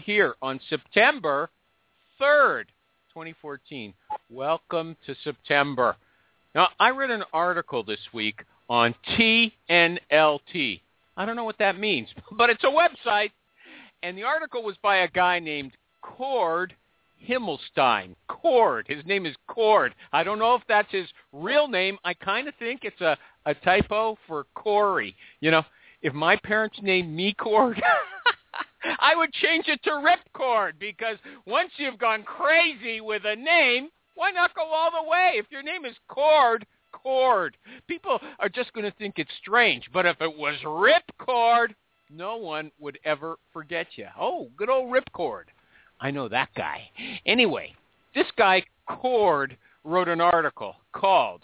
here, on September 3rd, 2014. Welcome to September. Now, I read an article this week on TLNT. I don't know what that means, but it's a website. And the article was by a guy named Cord Himelstein. Cord. His name is Cord. I don't know if that's his real name. I kind of think it's a, a typo for Corey. You know, if my parents named me Cord, I would change it to Ripcord because once you've gone crazy with a name, why not go all the way? If your name is Cord, Cord. People are just going to think it's strange. But if it was Ripcord, no one would ever forget you. Oh, good old Ripcord. I know that guy. Anyway, this guy, Cord, wrote an article called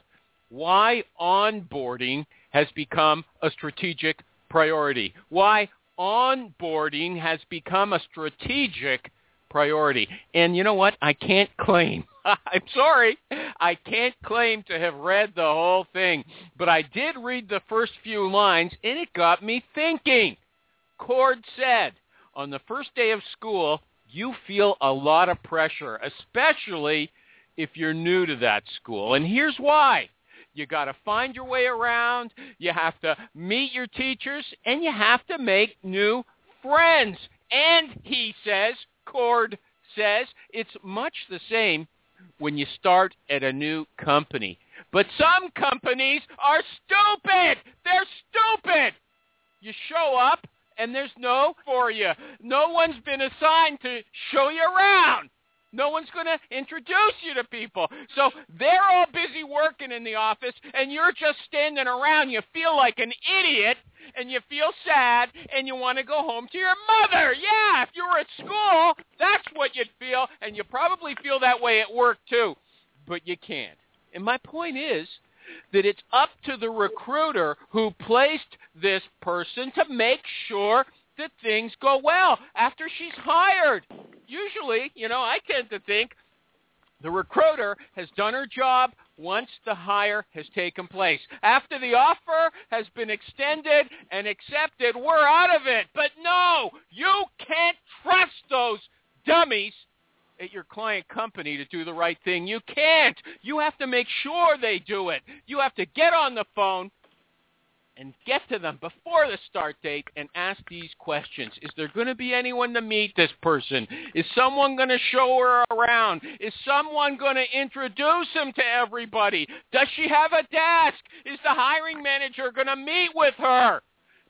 Why Onboarding Has Become a Strategic Priority. Why onboarding has become a strategic priority. And you know what? I can't claim. I'm sorry. I can't claim to have read the whole thing. But I did read the first few lines, and it got me thinking. Cord said, on the first day of school, you feel a lot of pressure, especially if you're new to that school. And here's why. You got to find your way around. You have to meet your teachers, and you have to make new friends. And he says, Cord says, it's much the same when you start at a new company. But some companies are stupid. They're stupid. You show up and there's no for you. No one's been assigned to show you around. No one's going to introduce you to people. So they're all busy working in the office, and you're just standing around. You feel like an idiot, and you feel sad, and you want to go home to your mother. Yeah, if you were at school, that's what you'd feel, and you probably feel that way at work too. But you can't. And my point is that it's up to the recruiter who placed this person to make sure that things go well after she's hired. Usually, you know, I tend to think the recruiter has done her job once the hire has taken place. After the offer has been extended and accepted, we're out of it. But no, you can't trust those dummies at your client company to do the right thing. You can't. You have to make sure they do it. You have to get on the phone and get to them before the start date and ask these questions. Is there going to be anyone to meet this person? Is someone going to show her around? Is someone going to introduce him to everybody? Does she have a desk? Is the hiring manager going to meet with her?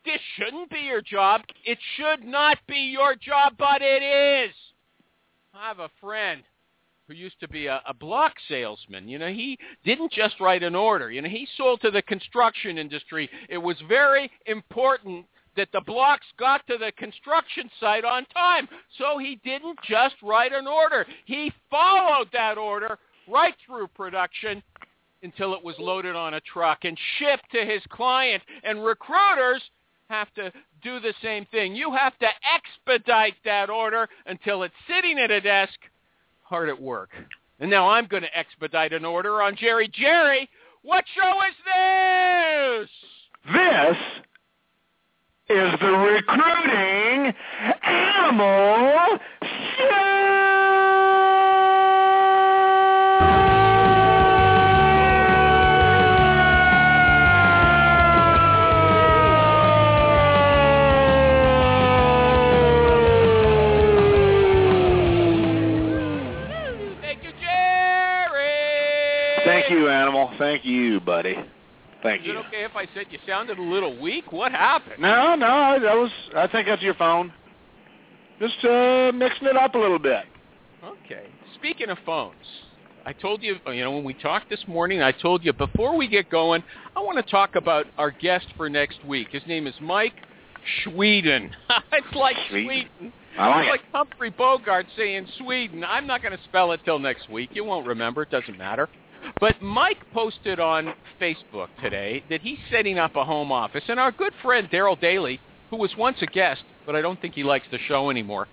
This shouldn't be your job. It should not be your job, but it is. I have a friend who used to be a, a block salesman. You know, he didn't just write an order. You know, he sold to the construction industry. It was very important that the blocks got to the construction site on time. So he didn't just write an order. He followed that order right through production until it was loaded on a truck and shipped to his client. And recruiters have to do the same thing. You have to expedite that order until it's sitting at a desk hard at work. And now I'm going to expedite an order on Jerry. Jerry, what show is this? This is the Recruiting Animal Thank Thank you, Animal. Thank you, buddy. Thank Is you. it okay if I said you sounded a little weak? What happened? No, no, that was. I think that's your phone. Just uh, mixing it up a little bit. Okay. Speaking of phones, I told you, you know, when we talked this morning, I told you before we get going, I want to talk about our guest for next week. His name is Mike Sweden. it's like Sweden. Sweden. I like It's like Humphrey Bogart saying Sweden. I'm not going to spell it till next week. You won't remember. It doesn't matter. But Mike posted on Facebook today that he's setting up a home office. And our good friend Daryl Daly, who was once a guest, but I don't think he likes the show anymore,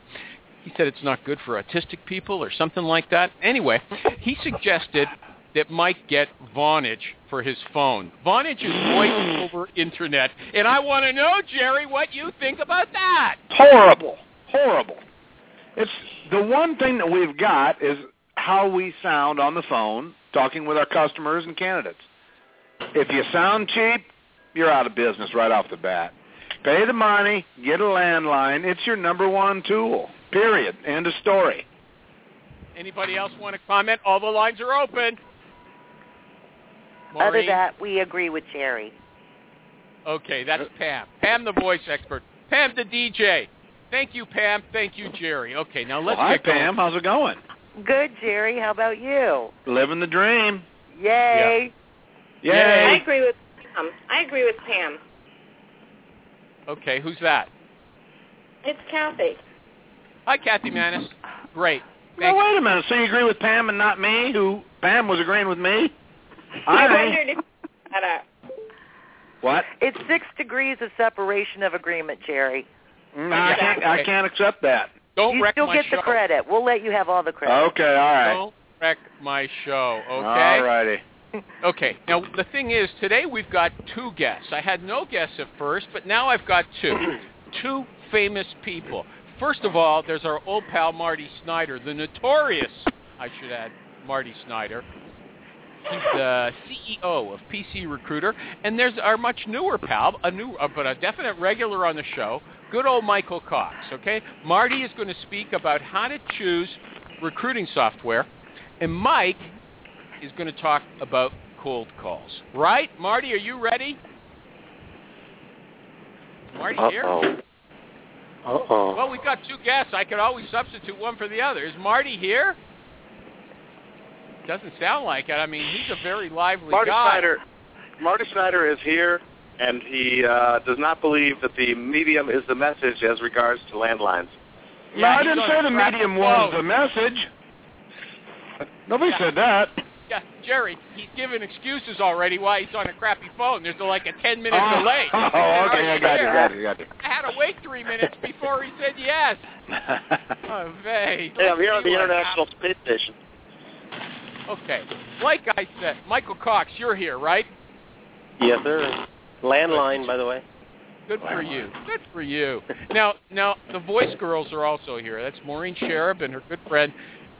he said it's not good for autistic people or something like that. Anyway, he suggested that Mike get Vonage for his phone. Vonage is voice over internet, and I want to know, Jerry, what you think about that. Horrible, horrible. It's the one thing that we've got is how we sound on the phone, talking with our customers and candidates. If you sound cheap, you're out of business right off the bat. Pay the money, get a landline. It's your number one tool. Period. End of story. Anybody else want to comment? All the lines are open. Other than that, we agree with Jerry. Okay, that's Pam. Pam, the voice expert. Pam, the DJ. Thank you, Pam. Thank you, Jerry. Okay, now let's well, hi, get going. Pam. How's it going? Good, Jerry. How about you? Living the dream. Yay. Yeah. Yay. I agree with Pam. I agree with Pam. Okay, who's that? It's Kathy. Hi, Kathy Manis. Great. Now, wait a minute. So you agree with Pam and not me, who Pam was agreeing with me? I wondered if uh, What? It's six degrees of separation of agreement, Jerry. No, I can't. I can't accept that. Don't you wreck still my get show. the credit. We'll let you have all the credit. Okay, all right. Don't wreck my show. Okay. All righty. Okay. Now the thing is, today we've got two guests. I had no guests at first, but now I've got two. two famous people. First of all, there's our old pal Marty Snyder, the notorious, I should add, Marty Snyder. He's the CEO of PC Recruiter, and there's our much newer pal, a new uh, but a definite regular on the show, good old Michael Cox. Okay, Marty is going to speak about how to choose recruiting software, and Mike is going to talk about cold calls. Right, Marty? Are you ready? Marty here? Uh-oh. Well, we've got two guests. I could always substitute one for the other. Is Marty here? Doesn't sound like it. I mean, he's a very lively Marty guy. Snyder. Marty Snyder is here, and he uh, does not believe that the medium is the message as regards to landlines. no, I didn't say the medium was the message. Nobody Yeah. said that. Yeah, Jerry, he's given excuses already why he's on a crappy phone. There's like a 10 minute oh, delay. Oh, okay, I got you, Here. got you, got you. I had to wait three minutes before he said yes. Oh, vey. Hey, I'm here on the See what International Space Station. Okay. Like I said, Michael Cox, you're here, right? Yes, sir. Landline, by the way. Good for you. Good for you. Now, now the voice girls are also here. That's Maureen Sharib and her good friend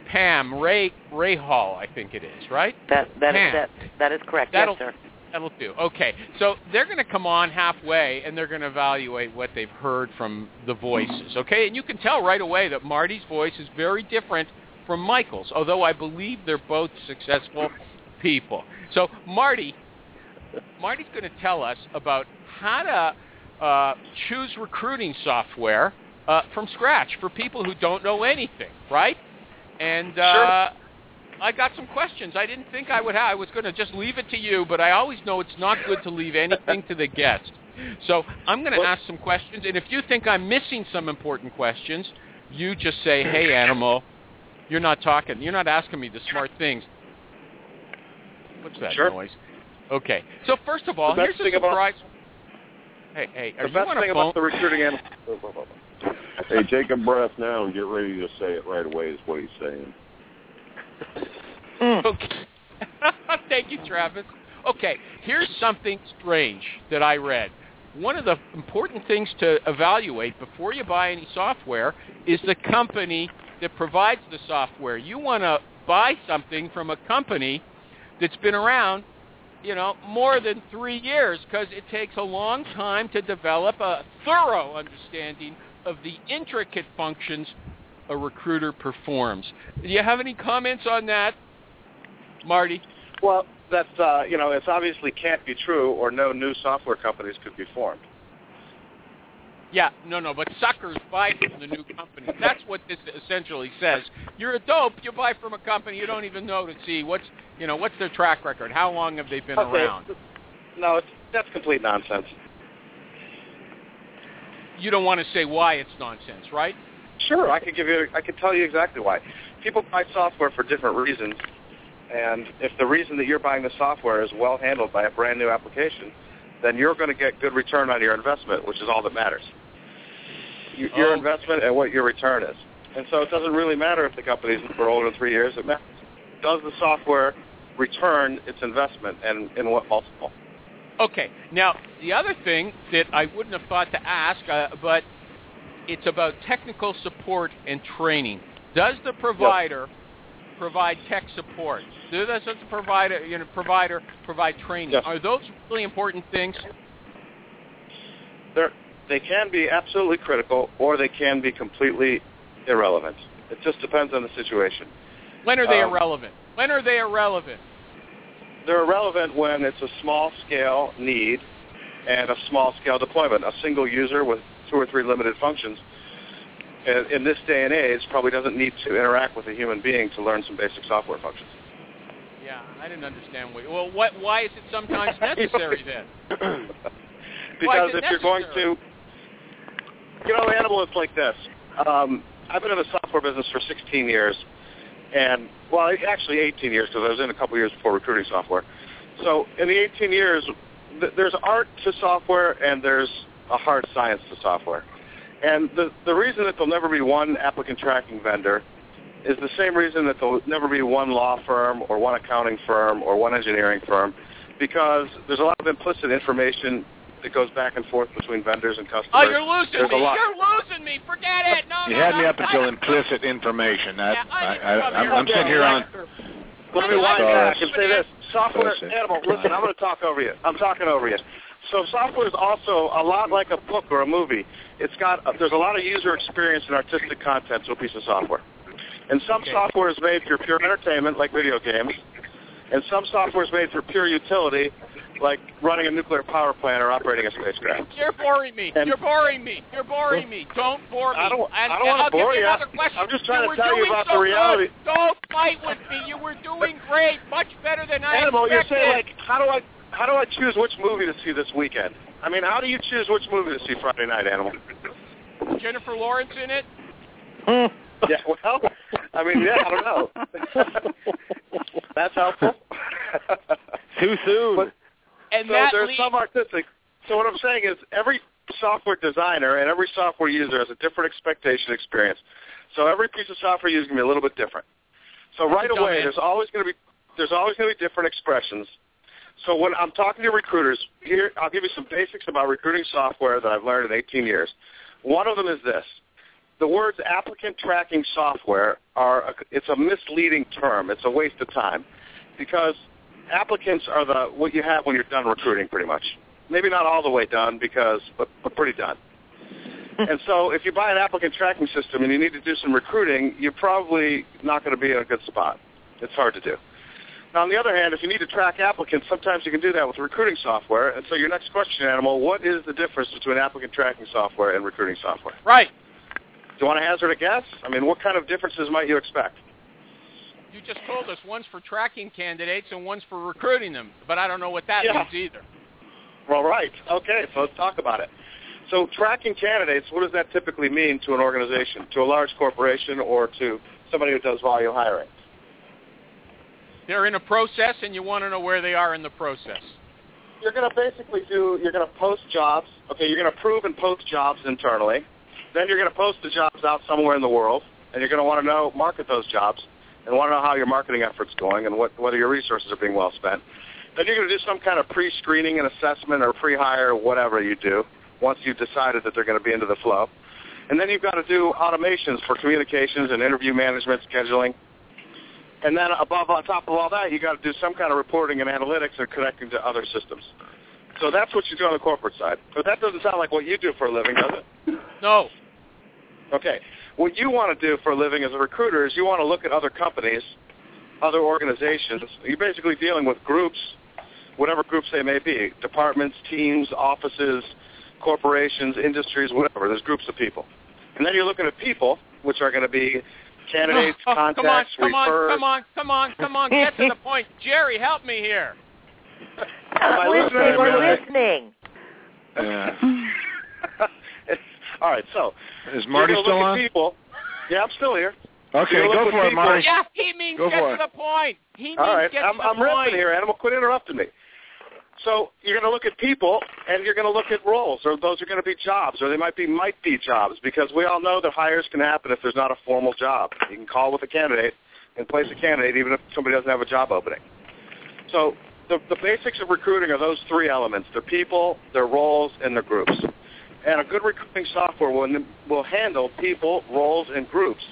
Pam Ray Ray Hall, I think it is, right? That that is Pam. that that is correct. That'll- yes, sir. That'll do. Okay. So they're going to come on halfway and they're going to evaluate what they've heard from the voices. Okay? And you can tell right away that Marty's voice is very different from Michael's, although I believe they're both successful people. So Marty, Marty's going to tell us about how to uh, choose recruiting software uh, from scratch for people who don't know anything, right? And uh, I got some questions. I didn't think I would have. I was going to just leave it to you, but I always know it's not good to leave anything to the guest. So I'm going to Well- ask some questions, and if you think I'm missing some important questions, you just say, "Hey, animal, you're not talking. You're not asking me the smart things." What's that Sure. noise? Okay. So first of all, here's a thing about- surprise. hey, hey, are The you best thing phone? about the recruiting animal. Hey, take a breath now and get ready to say it right away. Is what he's saying. Okay. Thank you, Travis. Okay, here's something strange that I read. One of the important things to evaluate before you buy any software is the company that provides the software. You want to buy something from a company that's been around, you know, more than three years because it takes a long time to develop a thorough understanding of the intricate functions a recruiter performs. Do you have any comments on that, Marty? Well, that's uh, you know, it's obviously can't be true, or no new software companies could be formed. Yeah, no, no, but suckers buy from the new company. That's what this essentially says. You're a dope. You buy from a company you don't even know to see what's, you know, what's their track record. How long have they been Okay. around? No, it's, that's complete nonsense. You don't want to say why it's nonsense, right? Sure, I could give you. I could tell you exactly why. People buy software for different reasons, and if the reason that you're buying the software is well handled by a brand new application, then you're going to get good return on your investment, which is all that matters. You, Your Oh. investment and what your return is, and so it doesn't really matter if the company's for older than three years. It matters. Does the software return its investment and in what multiple. Okay. Now, the other thing that I wouldn't have thought to ask, uh, but it's about technical support and training. Does the provider provide tech support? Does the provider, you know, provider provide training? Yes. Are those really important things? They're, they can be absolutely critical, or they can be completely irrelevant. It just depends on the situation. When are they Um, irrelevant? When are they irrelevant? They're irrelevant when it's a small-scale need and a small-scale deployment. A single user with two or three limited functions in, in this day and age probably doesn't need to interact with a human being to learn some basic software functions. Yeah, I didn't understand. What, well, what? Why is it sometimes necessary then? Because if you're going to, you know, animal, it's like this. Um, I've been in the software business for 16 years, and well, actually 18 years because I was in a couple years before recruiting software. So in the 18 years, th- there's art to software and there's a hard science to software. And the the reason that there'll never be one applicant tracking vendor is the same reason that there'll never be one law firm or one accounting firm or one engineering firm, because there's a lot of implicit information that goes back and forth between vendors and customers. Oh, you're losing There's a me. lot. You're losing me. Forget it. No, You no, had no. me up until I- implicit information. That, Yeah, I I, didn't I, come I'm, here I'm to sitting here on. Let me I- wind I- back and say this. Software, Listen. animal, listen, I'm going to talk over you. I'm talking over you. So software is also a lot like a book or a movie. It's got, there's a lot of user experience and artistic content to a piece of software. And some Okay. software is made for pure entertainment, like video games, and some software is made for pure utility, like running a nuclear power plant or operating a spacecraft. You're boring me. And- You're boring me. You're boring me. Don't bore me. I don't- And, I don't and wanna I'll bore you you. another question. I'm just trying you to tell you about so the reality. Good. Don't fight with me. You were doing great. Much better than I Animal, you're saying like, how do I, how do I choose which movie to see this weekend? I mean, how do you choose which movie to see Friday night, Animal? Jennifer Lawrence in it? Hmm. Yeah, well, I mean, yeah, I don't know. That's helpful. Too soon. But- And so that there's leads- some artistic. So what I'm saying is every software designer and every software user has a different expectation experience. So every piece of software is going to be a little bit different. So right away, there's always going to be there's always going to be different expressions. So when I'm talking to recruiters, here I'll give you some basics about recruiting software that I've learned in 18 years. One of them is this: the words applicant tracking software are a, it's a misleading term. It's a waste of time because applicants are the what you have when you're done recruiting, pretty much. Maybe not all the way done because, but, but pretty done. Hmm. and so, if you buy an applicant tracking system and you need to do some recruiting, you're probably not going to be in a good spot. It's hard to do. Now, on the other hand, if you need to track applicants, sometimes you can do that with recruiting software. And so, your next question, Animal, what is the difference between applicant tracking software and recruiting software? Right. Do you want to hazard a guess? I mean, what kind of differences might you expect? You just told us one's for tracking candidates and one's for recruiting them, but I don't know what that Yeah. means either. Well, right. Okay, so let's talk about it. So tracking candidates, what does that typically mean to an organization, to a large corporation, or to somebody who does volume hiring? They're in a process, and you want to know where they are in the process. You're going to basically do, you're going to post jobs. Okay, you're going to approve and post jobs internally. Then you're going to post the jobs out somewhere in the world, and you're going to want to know, market those jobs, and want to know how your marketing effort's going and what, whether your resources are being well spent. Then you're going to do some kind of pre-screening and assessment or pre-hire or whatever you do once you've decided that they're going to be into the flow. And then you've got to do automations for communications and interview management, scheduling. And then above on top of all that, you've got to do some kind of reporting and analytics and connecting to other systems. So that's what you do on the corporate side. But that doesn't sound like what you do for a living, does it? No. Okay. What you want to do for a living as a recruiter is you want to look at other companies, other organizations. You're basically dealing with groups, whatever groups they may be, departments, teams, offices, corporations, industries, whatever. There's groups of people. And then you're looking at people, which are going to be candidates, Oh, contacts, come on, refers. come on, come on, come on, come on. Get to the point. Jerry, help me here. Am I We're listening? listening. We're listening. Yeah. All right, so Is Marty gonna still at on? People. Yeah, I'm still here. Okay, go for at it, Marty. Yeah, he means Go get for to it. the point. He means All right, get I'm, to the I'm point. ripping here, Animal. Quit interrupting me. So you're going to look at people, and you're going to look at roles, or those are going to be jobs, or they might be might be jobs, because we all know that hires can happen if there's not a formal job. You can call with a candidate and place a candidate even if somebody doesn't have a job opening. So the, the basics of recruiting are those three elements: their people, their roles, and their groups. And a good recruiting software will, will handle people, roles, and groups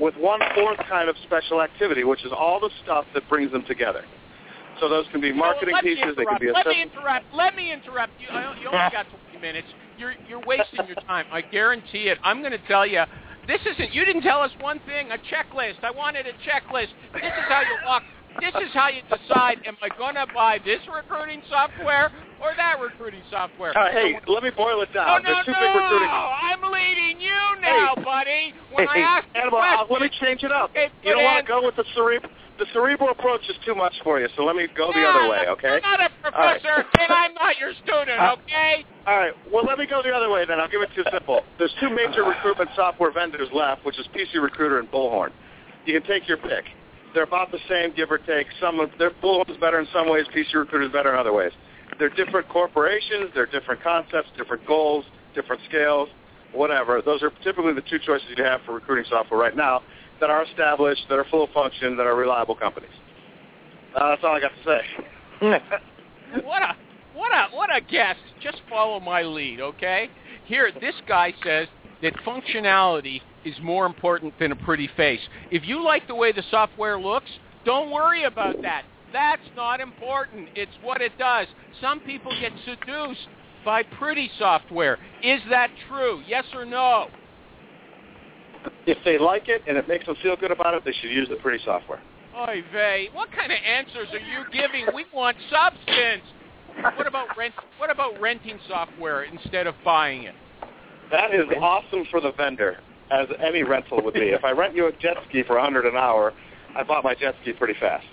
with one fourth kind of special activity, which is all the stuff that brings them together. So those can be marketing pieces. They can be. Let me interrupt. Let me interrupt you. I- You only got 20 minutes. You're you're wasting your time. I guarantee it. I'm going to tell you. This isn't. You didn't tell us one thing. A checklist. I wanted a checklist. This is how you walk. This is how you decide. Am I going to buy this recruiting software or that recruiting software? Uh, hey, let me boil it down. no, There's two no! big recruiting. Oh, I'm leading you now, buddy. When hey, I ask Annabelle, uh, let me change it up. You don't want to go with the cerebral. The cerebral approach is too much for you, so let me go the other way, okay? You're not a right. professor, and I'm not your student, Uh, okay? All right. Well, let me go the other way then. I'll give it too simple. There's two major recruitment software vendors left, which is PC Recruiter and Bullhorn. You can take your pick. They're about the same, give or take. Some of their Bullhorn's better in some ways. PC Recruiter's better in other ways. They're different corporations. They're different concepts, different goals, different scales, whatever. Those are typically the two choices you have for recruiting software right now that are established, that are full function, that are reliable companies. Uh, that's all I got to say. What a what a what a guess. Just follow my lead, okay? Here, this guy says that functionality is more important than a pretty face. If you like the way the software looks, don't worry about that. That's not important. It's what it does. Some people get seduced by pretty software. Is that true? Yes or no? if they like it and it makes them feel good about it, they should use the pretty software. Oy vey, what kind of answers are you giving? We want substance. What about rent? What about renting software instead of buying it? That is awesome for the vendor, as any rental would be. if I rent you a jet ski for a 100 an hour, I bought my jet ski pretty fast.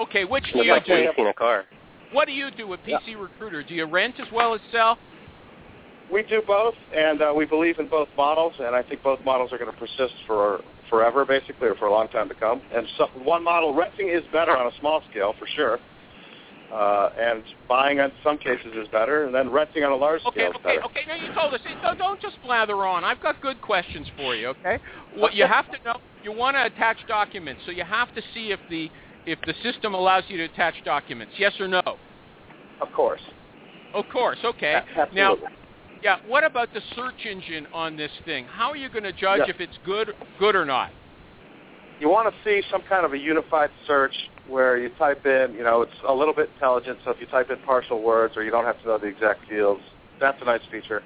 Okay, which do you do? leasing a car. What do you do with PC Recruiter? Do you rent as well as sell? We do both, and uh, we believe in both models, and I think both models are going to persist for forever, basically, or for a long time to come. And so one model, renting is better on a small scale, for sure, uh, and buying in some cases is better, and then renting on a large Okay, scale is okay, better. okay. Now you told us. Don't, don't just blather on. I've got good questions for you. Okay. What you have to know, you want to attach documents, so you have to see if the if the system allows you to attach documents. Yes or no? Of course. Of course. Okay. Absolutely. Now, yeah. What about the search engine on this thing? How are you going to judge Yeah. if it's good good or not? You want to see some kind of a unified search where you type in, you know, it's a little bit intelligent, so if you type in partial words or you don't have to know the exact fields, that's a nice feature.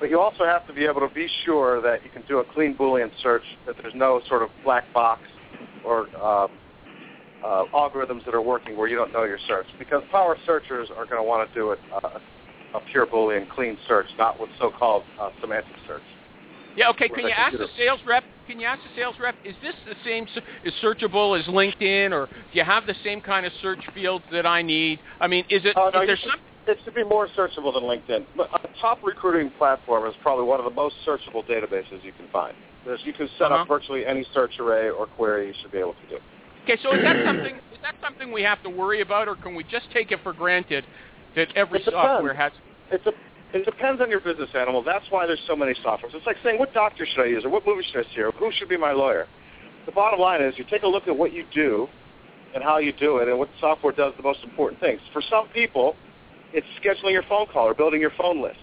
But you also have to be able to be sure that you can do a clean Boolean search, that there's no sort of black box or uh, uh, algorithms that are working where you don't know your search. Because power searchers are going to want to do it, uh, a pure Boolean clean search, not with so-called uh, semantic search. Yeah. Okay. Can you ask the sales rep? Can you ask the sales rep? Is this the same? s- Is searchable as LinkedIn, or do you have the same kind of search fields that I need? I mean, is it? Oh, no, is there should- some? It should be more searchable than LinkedIn. But a top recruiting platform is probably one of the most searchable databases you can find. There's, you can set Uh-huh. up virtually any search array or query you should be able to do. Okay. So is that something? Is that something we have to worry about, or can we just take it for granted that every software has? It's a, it depends on your business animal. That's why there's so many softwares. It's like saying, what doctor should I use, or what movie should I see, or who should be my lawyer? The bottom line is you take a look at what you do and how you do it and what software does the most important things. For some people, it's scheduling your phone call or building your phone list.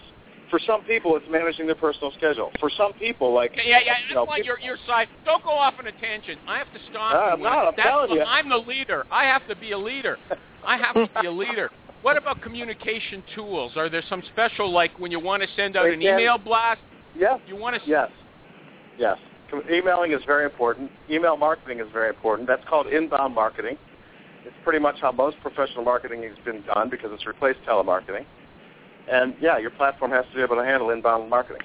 For some people, it's managing their personal schedule. For some people, like Okay, yeah, yeah. you know, want your your side. Don't go off on a tangent. I have to stop. Uh, you I'm not. I'm that's telling what- you. I'm the leader. I have to be a leader. I have to be a leader. What about communication tools? Are there some special, like when you want to send out an email blast? yes, You want to? yes, yes. Emailing is very important. Email marketing is very important. That's called inbound marketing. It's pretty much how most professional marketing has been done because it's replaced telemarketing. And yeah, your platform has to be able to handle inbound marketing.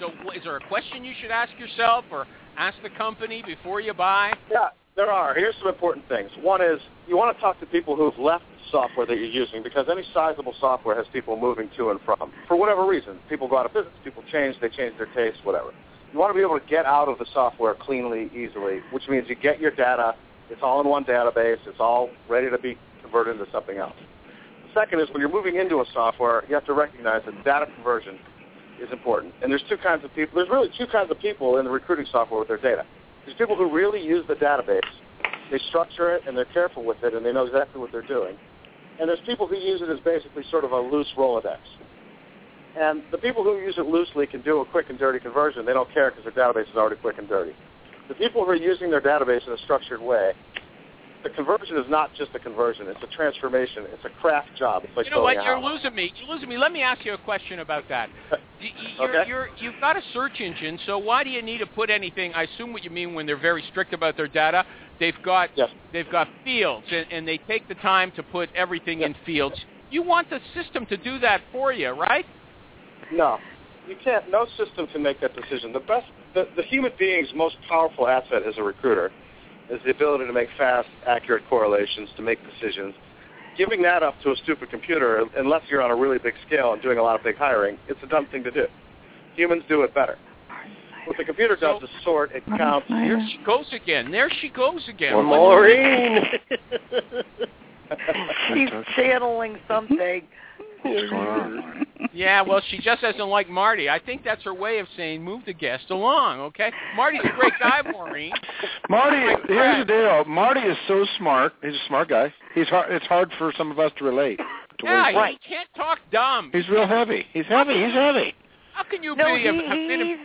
So, is there a question you should ask yourself or ask the company before you buy? Yeah, there are. Here's some important things. One is you want to talk to people who've left the software that you're using because any sizable software has people moving to and from for whatever reason. People go out of business, people change, they change their taste, whatever. You want to be able to get out of the software cleanly, easily, which means you get your data, it's all in one database, it's all ready to be converted into something else. The second is when you're moving into a software, you have to recognize that data conversion is important. And there's two kinds of people. There's really two kinds of people in the recruiting software with their data. There's people who really use the database they structure it, and they're careful with it, and they know exactly what they're doing. And there's people who use it as basically sort of a loose Rolodex. And the people who use it loosely can do a quick and dirty conversion. They don't care because their database is already quick and dirty. The people who are using their database in a structured way, the conversion is not just a conversion. It's a transformation. It's a craft job. It's like you know what? You're house. losing me. You're losing me. Let me ask you a question about that. You're, Okay. you're, you've got a search engine, so why do you need to put anything? I assume what you mean when they're very strict about their data. They've got Yes. they've got fields, and, and they take the time to put everything in fields. You want the system to do that for you, right? No, you can't. No system can make that decision. The best, the, the human being's most powerful asset as a recruiter is the ability to make fast, accurate correlations, to make decisions. Giving that up to a stupid computer, unless you're on a really big scale and doing a lot of big hiring, it's a dumb thing to do. Humans do it better. What the computer does is sort, it counts. There she goes again. There she goes again. Or What's- Maureen. She's channeling something. What's going on? Yeah, well, she just doesn't like Marty. I think that's her way of saying move the guest along. Okay, Marty's a great guy, Maureen. Marty, here's the deal. Marty is so smart. He's a smart guy. He's hard. It's hard for some of us to relate. To Yeah, what he can't talk dumb. he's, he's real heavy. He's heavy. He's heavy. How can you No, be? he, a, have been a- he's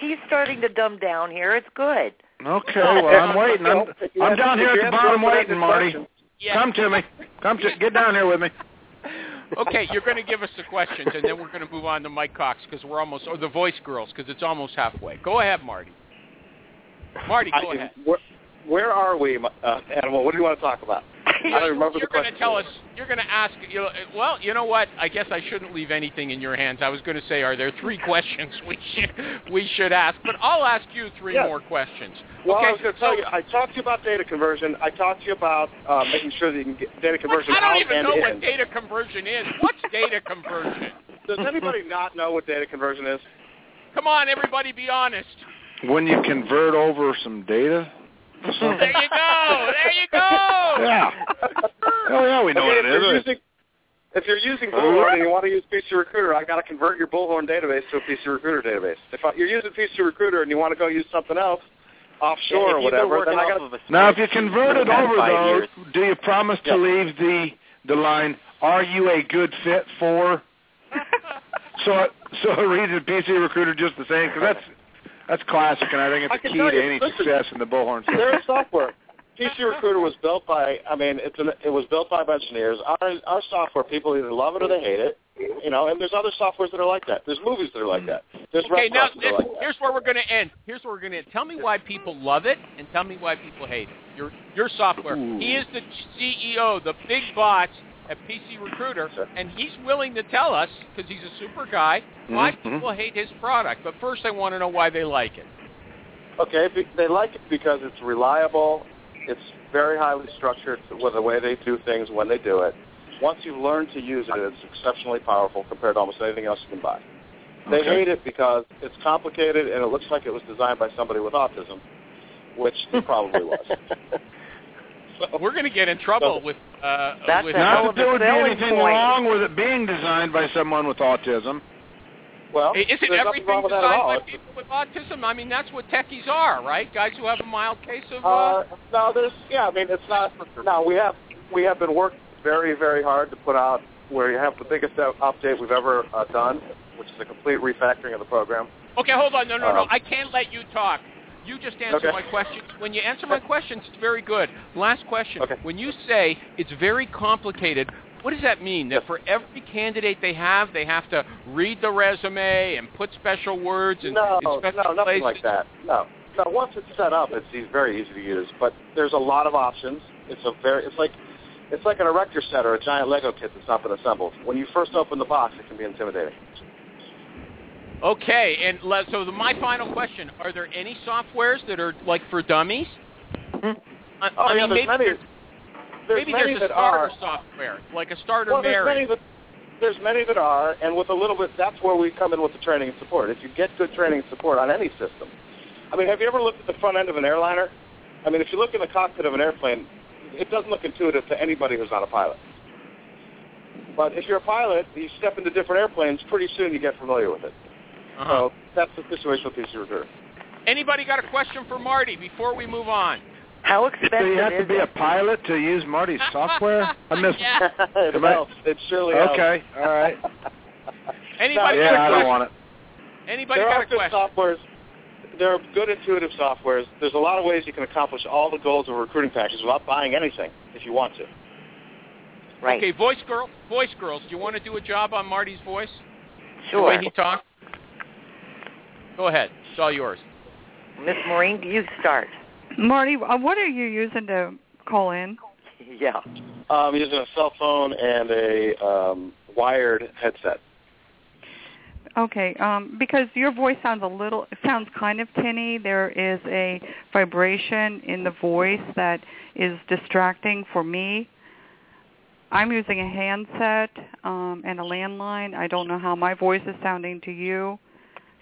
he's starting to dumb down here. It's good. Okay, well I'm waiting. I'm, I'm down here at the bottom waiting, Marty. yeah. Come to me. Come to get down here with me. Okay, you're going to give us the questions, and then we're going to move on to Mike Cox because we're almost, or the Voice Girls because it's almost halfway. Go ahead, Marty. Marty, go I- ahead. Where, where are we, uh, Animal? What do you want to talk about? I don't remember you're the going to tell us. You're going to ask. You know, well, you know what? I guess I shouldn't leave anything in your hands. I was going to say, are there three questions we should we should ask? But I'll ask you three Yeah. more questions. Well, okay, I was going to tell you, I talked to you about data conversion. I talked to you about uh, making sure that you can get data conversion I don't out even and know in. what data conversion is. What's data conversion? Does anybody not know what data conversion is? Come on, everybody, be honest. When you convert over some data. There you go. There you go. Yeah. Oh yeah, we know Okay, what if it you're using if you're using oh, Bullhorn and you want to use PC Recruiter, I got to convert your Bullhorn database to a PC Recruiter database. If I, you're using PC Recruiter and you want to go use something else offshore Yeah, or if you've been whatever, then I off got of Now, if you convert for it over, though, years, do you promise to Yeah. leave the the line? Are you a good fit for? So, so it reads the PC recruiter just the same because that's that's classic, and I think I it's the key tell to you, any listen, success in the bullhorn system. Their software. PC Recruiter was built by, I mean, it's an, it was built by engineers. Our, our software, people either love it or they hate it. You know, and there's other softwares that are like that. There's movies that are like that. There's Okay, now restaurants that are this, like that. here's where we're going to end. Here's where we're going to end. Tell me why people love it, and tell me why people hate it. Your your software. He is the CEO, the big boss at PC Recruiter, Sure. and he's willing to tell us because he's a super guy why Mhm. people hate his product. But first, I want to know why they like it. Okay, they like it because it's reliable. It's very highly structured with the way they do things when they do it. Once you learn to use it, it's exceptionally powerful compared to almost anything else you can buy. They Okay. hate it because it's complicated and it looks like it was designed by somebody with autism, which it probably was. So- We're going to get in trouble with uh, That's with a hell Not of that there a would be selling anything point. wrong with it being designed by someone with autism. well, Isn't everything wrong with that at designed by people with autism? I mean, that's what techies are, right? Guys who have a mild case of. Uh, Uh, no, there's yeah. I mean, it's not. No, we have we have been working very very hard to put out where you have the biggest update we've ever uh, done, which is a complete refactoring of the program. Okay, hold on. No, no, no. Um, I can't let you talk. You just answer Okay. my questions. When you answer my questions, it's very good. Last question. Okay. When you say it's very complicated, what does that mean? That for every candidate they have, they have to read the resume and put special words and No, in special no, nothing places? like that. No, no. Once it's set up, it's very easy to use. But there's a lot of options. It's a very. It's like. It's like an erector set or a giant Lego kit that's not been assembled. When you first open the box, it can be intimidating. Okay, and so the, my final question: Are there any softwares that are like for dummies? Mm-hmm. I, Oh I yeah, mean, there's maybe many. there's, There's maybe many there's a that starter are. software, like a starter Well, there's many that there's many that are, and with a little bit, that's where we come in with the training and support. If you get good training and support on any system, I mean, have you ever looked at the front end of an airliner? I mean, if you look in the cockpit of an airplane, it doesn't look intuitive to anybody who's not a pilot. But if you're a pilot, you step into different airplanes, pretty soon you get familiar with it. Uh-huh. So that's the situation with PC Recruiter. Anybody got a question for Marty before we move on? How expensive Do you have to be it? a pilot to use Marty's software? I missed. Yeah. it Am I- helps. It surely helps. Okay, all right. Anybody got Yeah, a I don't question? want it. Anybody there got are a good question? softwares. There are good intuitive softwares. There's a lot of ways you can accomplish all the goals of a recruiting package without buying anything if you want to. Right. Okay, voice girl, voice girls. Do you want to do a job on Marty's voice? Sure. The Sure. way he talked. Go ahead. It's all yours. Miss Maureen, do you start. Marty, uh, what are you using to call in? Yeah. Um, I'm using a cell phone and a um, wired headset. Okay, um, because your voice sounds a little, it sounds kind of tinny. There is a vibration in the voice that is distracting for me. I'm using a handset um, and a landline. I don't know how my voice is sounding to you.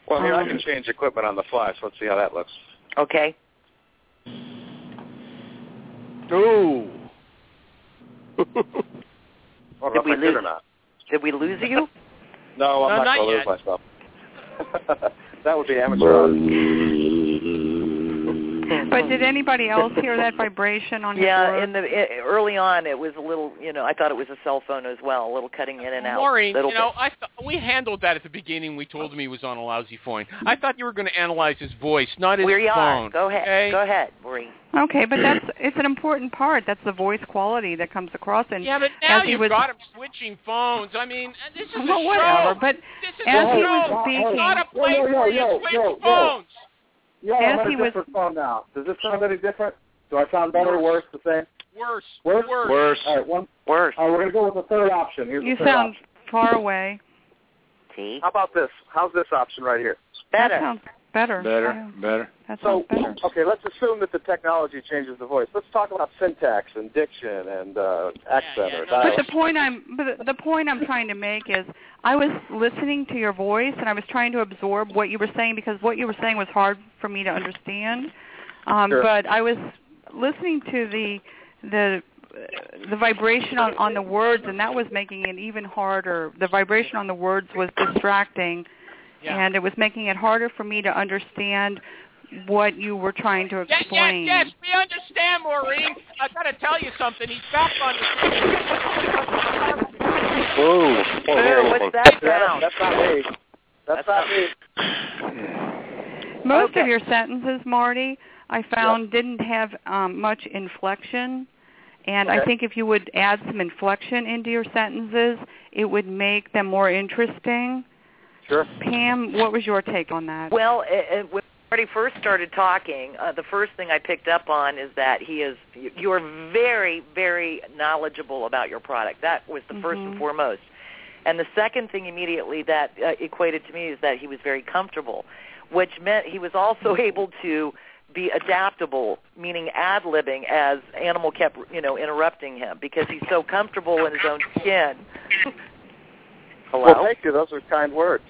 Well, here I Um, can change equipment on the fly, so let's see how that looks. Okay. Ooh. I Did we I did lose- or not. Did we lose you? No, I'm No, not, not going to lose myself. that would be amateur. But did anybody else hear that vibration on your Yeah, voice? in the i early on, it was a little. You know, I thought it was a cell phone as well, a little cutting in and out. Maureen, little you know. I th- we handled that at the beginning. We told him he was on a lousy phone. I thought you were going to analyze his voice, not his Where you phone. are. Go ahead. okay? Go ahead, Maureen. Okay, but that's it's an important part. That's the voice quality that comes across. And Yeah, but now you've was, got him switching phones. I mean, this is a well, show. whatever. But This is as a he show. was It's speaking, not a place yo, yo, where you yo, switch yo, yo. phones. Yeah, As I'm on he a was- different phone now. Does this sound any different? Do I sound better, or worse, the same? Worse. Worse? Worse. Worse. All right, one. Worse. All right, we're gonna go with the third option. Here's you the third sound option. far away. See, How about this? How's this option right here? That better. sounds better. Better, Yeah, better. that So, better. okay, let's assume that the technology changes the voice. Let's talk about syntax and diction and uh, accent yeah, or no, But the point I'm but the point I'm trying to make is I was listening to your voice and I was trying to absorb what you were saying because what you were saying was hard for me to understand. Um, Sure. But I was listening to the the the vibration on, on the words and that was making it even harder. The vibration on the words was distracting Yeah. and it was making it harder for me to understand what you were trying to Yes, yes, yes, we understand, Maureen. I've got to tell you something. He's back on the. Whoa. Boo, what's that That- sound? that's not me. That's, That's not not- me. Most Okay. of your sentences, Marty, I found didn't have um, much inflection. And I think if you would add some inflection into your sentences, it would make them more interesting. Sure. Pam, what was your take on that? Well, it, it, when Marty first started talking, uh, the first thing I picked up on is that he is. You you are very, very knowledgeable about your product. That was the first and Mhm. foremost. And the second thing immediately that uh, equated to me is that he was very comfortable, which meant he was also able to be adaptable, meaning ad-libbing as Animal kept, you know, interrupting him because he's so comfortable in his own skin. Hello. Well, thank you. Those are kind words.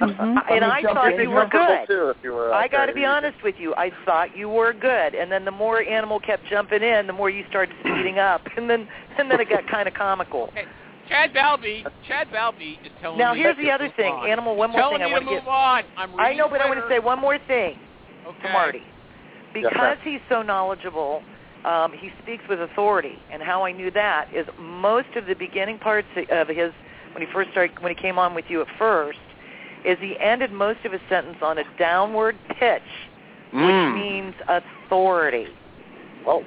Mhm. and I thought in you were good. Too, you were I got to be honest with you. I thought you were good, and then the more Animal kept jumping in, the more you started speeding up, and then and then it got kind of comical. Chad Balby, Chad Balby is telling Now me here's to the other thing, on. Animal. One more telling thing I me want to to move get. on. I'm I know, reading but I want to say one more thing okay. to Marty. Because ma'am. he's so knowledgeable, um, he speaks with authority. And how I knew that is most of the beginning parts of his when he first started when he came on with you at first is he ended most of his sentence on a downward pitch, which Mm. means authority. Well,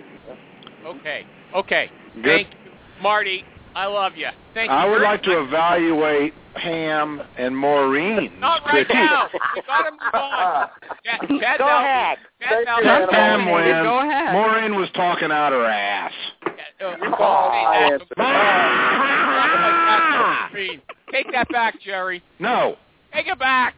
Okay. Okay. Good. Thank you, Marty. I love you. Thank you. I would very like to evaluate Pam and Maureen. Not right now. We got to move on. Yeah, Chad Go Balby- ahead. Chad Thank Balby- you, Let Pam Go win. ahead. Maureen was talking out her ass. Yeah, uh, don't Oh, that. answered. Take that back, Jerry. No. Take it back.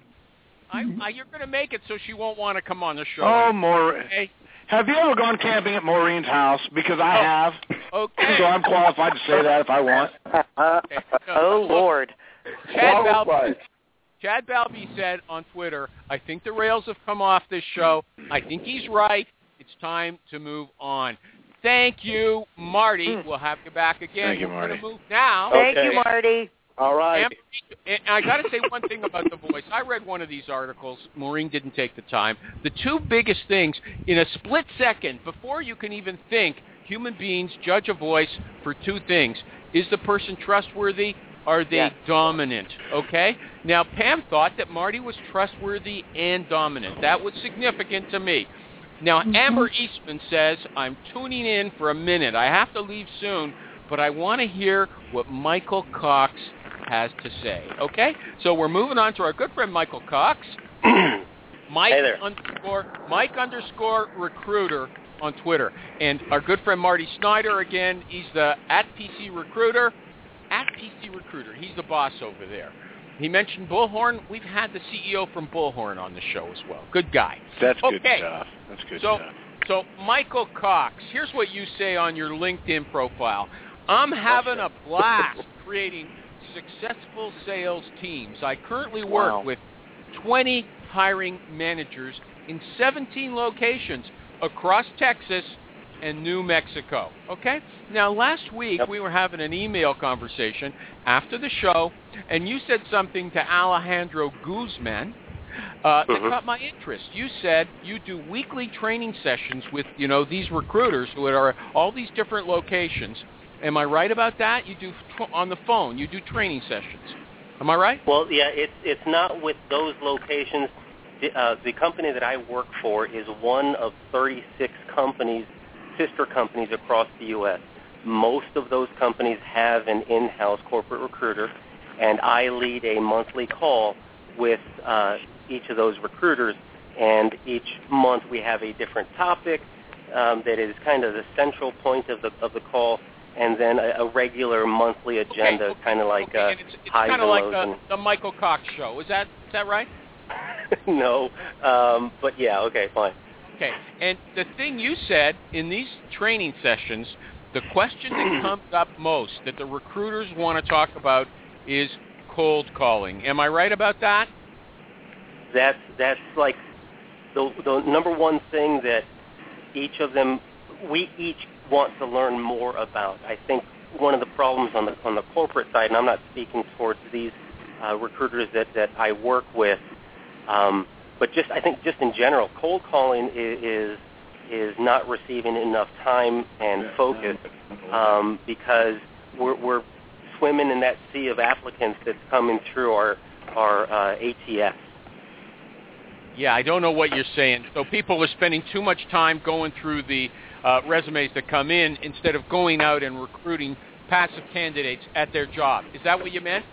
I, mm-hmm. I, you're going to make it so she won't want to come on the show. Oh, Maureen. okay. Have you ever gone camping at Maureen's house? Because I oh. have. Okay. So I'm qualified to say that if I want. Okay. No, Oh Lord. Chad Balby, Chad Balby said on Twitter, I think the rails have come off this show. I think he's right. It's time to move on. Thank you, Marty. Hmm. We'll have you back again. Thank you, Marty. move now. Thank Okay. you, Marty. All right. And, and I got to say one thing about the voice. I read one of these articles. Maureen didn't take the time. The two biggest things in a split second, before you can even think, human beings judge a voice for two things. Is the person trustworthy? Are they Yes. dominant? Okay? Now, Pam thought that Marty was trustworthy and dominant. That was significant to me. Now, mm-hmm. Amber Eastman says, I'm tuning in for a minute. I have to leave soon, but I want to hear what Michael Cox has to say. Okay? So we're moving on to our good friend Michael Cox. Mike Hey underscore Mike underscore recruiter on Twitter. And our good friend Marty Snyder again, he's the at PCRecruiter. At PCRecruiter. He's the boss over there. He mentioned Bullhorn. We've had the CEO from Bullhorn on the show as well. Good guy. That's good stuff. That's good So, stuff. so Michael Cox, here's what you say on your LinkedIn profile. I'm having a blast creating successful sales teams. I currently work Wow. with 20 hiring managers in 17 locations across Texas and New Mexico. Okay? Now, last week Yep. we were having an email conversation after the show, and you said something to Alejandro Guzman uh, that Mhm. caught my interest. You said you do weekly training sessions with, you know, these recruiters who are at all these different locations. Am I right about that? You do on the phone. You do training sessions. Am I right? Well, yeah, it's it's not with those locations. The, uh, the company that I work for is one of 36 companies, sister companies across the U.S. Most of those companies have an in-house corporate recruiter, and I lead a monthly call with uh, each of those recruiters. And each month we have a different topic um, that is kind of the central point of the of the call, and then a, a regular monthly agenda, okay, kind of like okay, uh, and it's, kind of like the, the Michael Cox show. Is that is that right? no, um, but yeah, okay, fine. Okay. And the thing you said in these training sessions, the question that comes up most that the recruiters want to talk about is cold calling. Am I right about that? That's that's like the the number one thing that each of them we each want to learn more about. I think one of the problems on the on the corporate side, and I'm not speaking towards these uh, recruiters that that I work with, um, but just I think just in general, cold calling is is, is not receiving enough time and focus um, because we're, we're swimming in that sea of applicants that's coming through our our uh, ATS. Yeah, I don't know what you're saying. So people are spending too much time going through the uh, resumes that come in instead of going out and recruiting passive candidates at their job. Is that what you meant?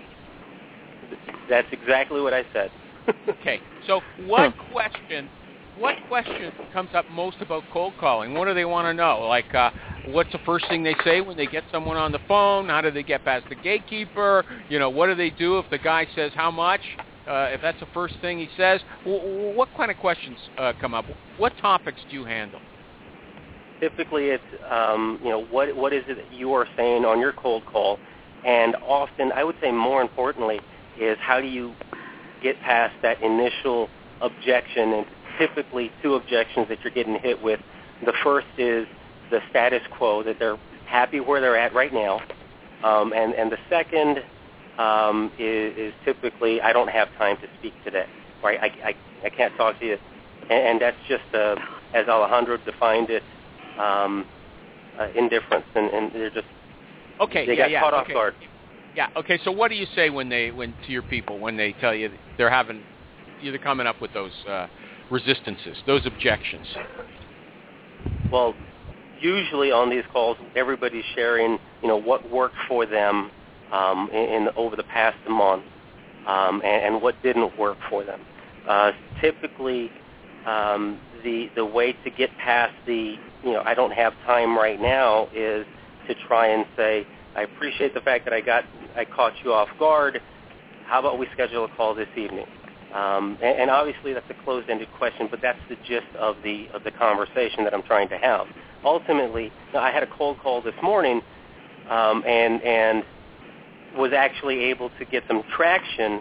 That's exactly what I said. Okay. So what question what question comes up most about cold calling? What do they want to know? Like uh what's the first thing they say when they get someone on the phone? How do they get past the gatekeeper? You know, what do they do if the guy says how much? Uh, if that's the first thing he says, w- w- what kind of questions uh, come up? What topics do you handle? Typically, it's um, you know what what is it that you are saying on your cold call, and often I would say more importantly is how do you get past that initial objection and typically two objections that you're getting hit with. The first is the status quo that they're happy where they're at right now, um, and and the second um, is, is typically I don't have time to speak today. Right, I, I, I can't talk to you, and, and that's just uh, as Alejandro defined it, um, uh, indifference, and, and they're just Okay, they yeah, got yeah, caught okay. off guard. Yeah. Okay. So what do you say when they when to your people when they tell you they're having you're coming up with those uh, resistances, those objections? Well, usually on these calls, everybody's sharing, you know, what worked for them um, in, in over the past month, um, and, and what didn't work for them. Uh, typically, um, the the way to get past the, you know, I don't have time right now is to try and say, I appreciate the fact that I got I caught you off guard. How about we schedule a call this evening? Um, and, and obviously that's a closed-ended question, but that's the gist of the of the conversation that I'm trying to have. Ultimately, I had a cold call this morning, um, and and was actually able to get some traction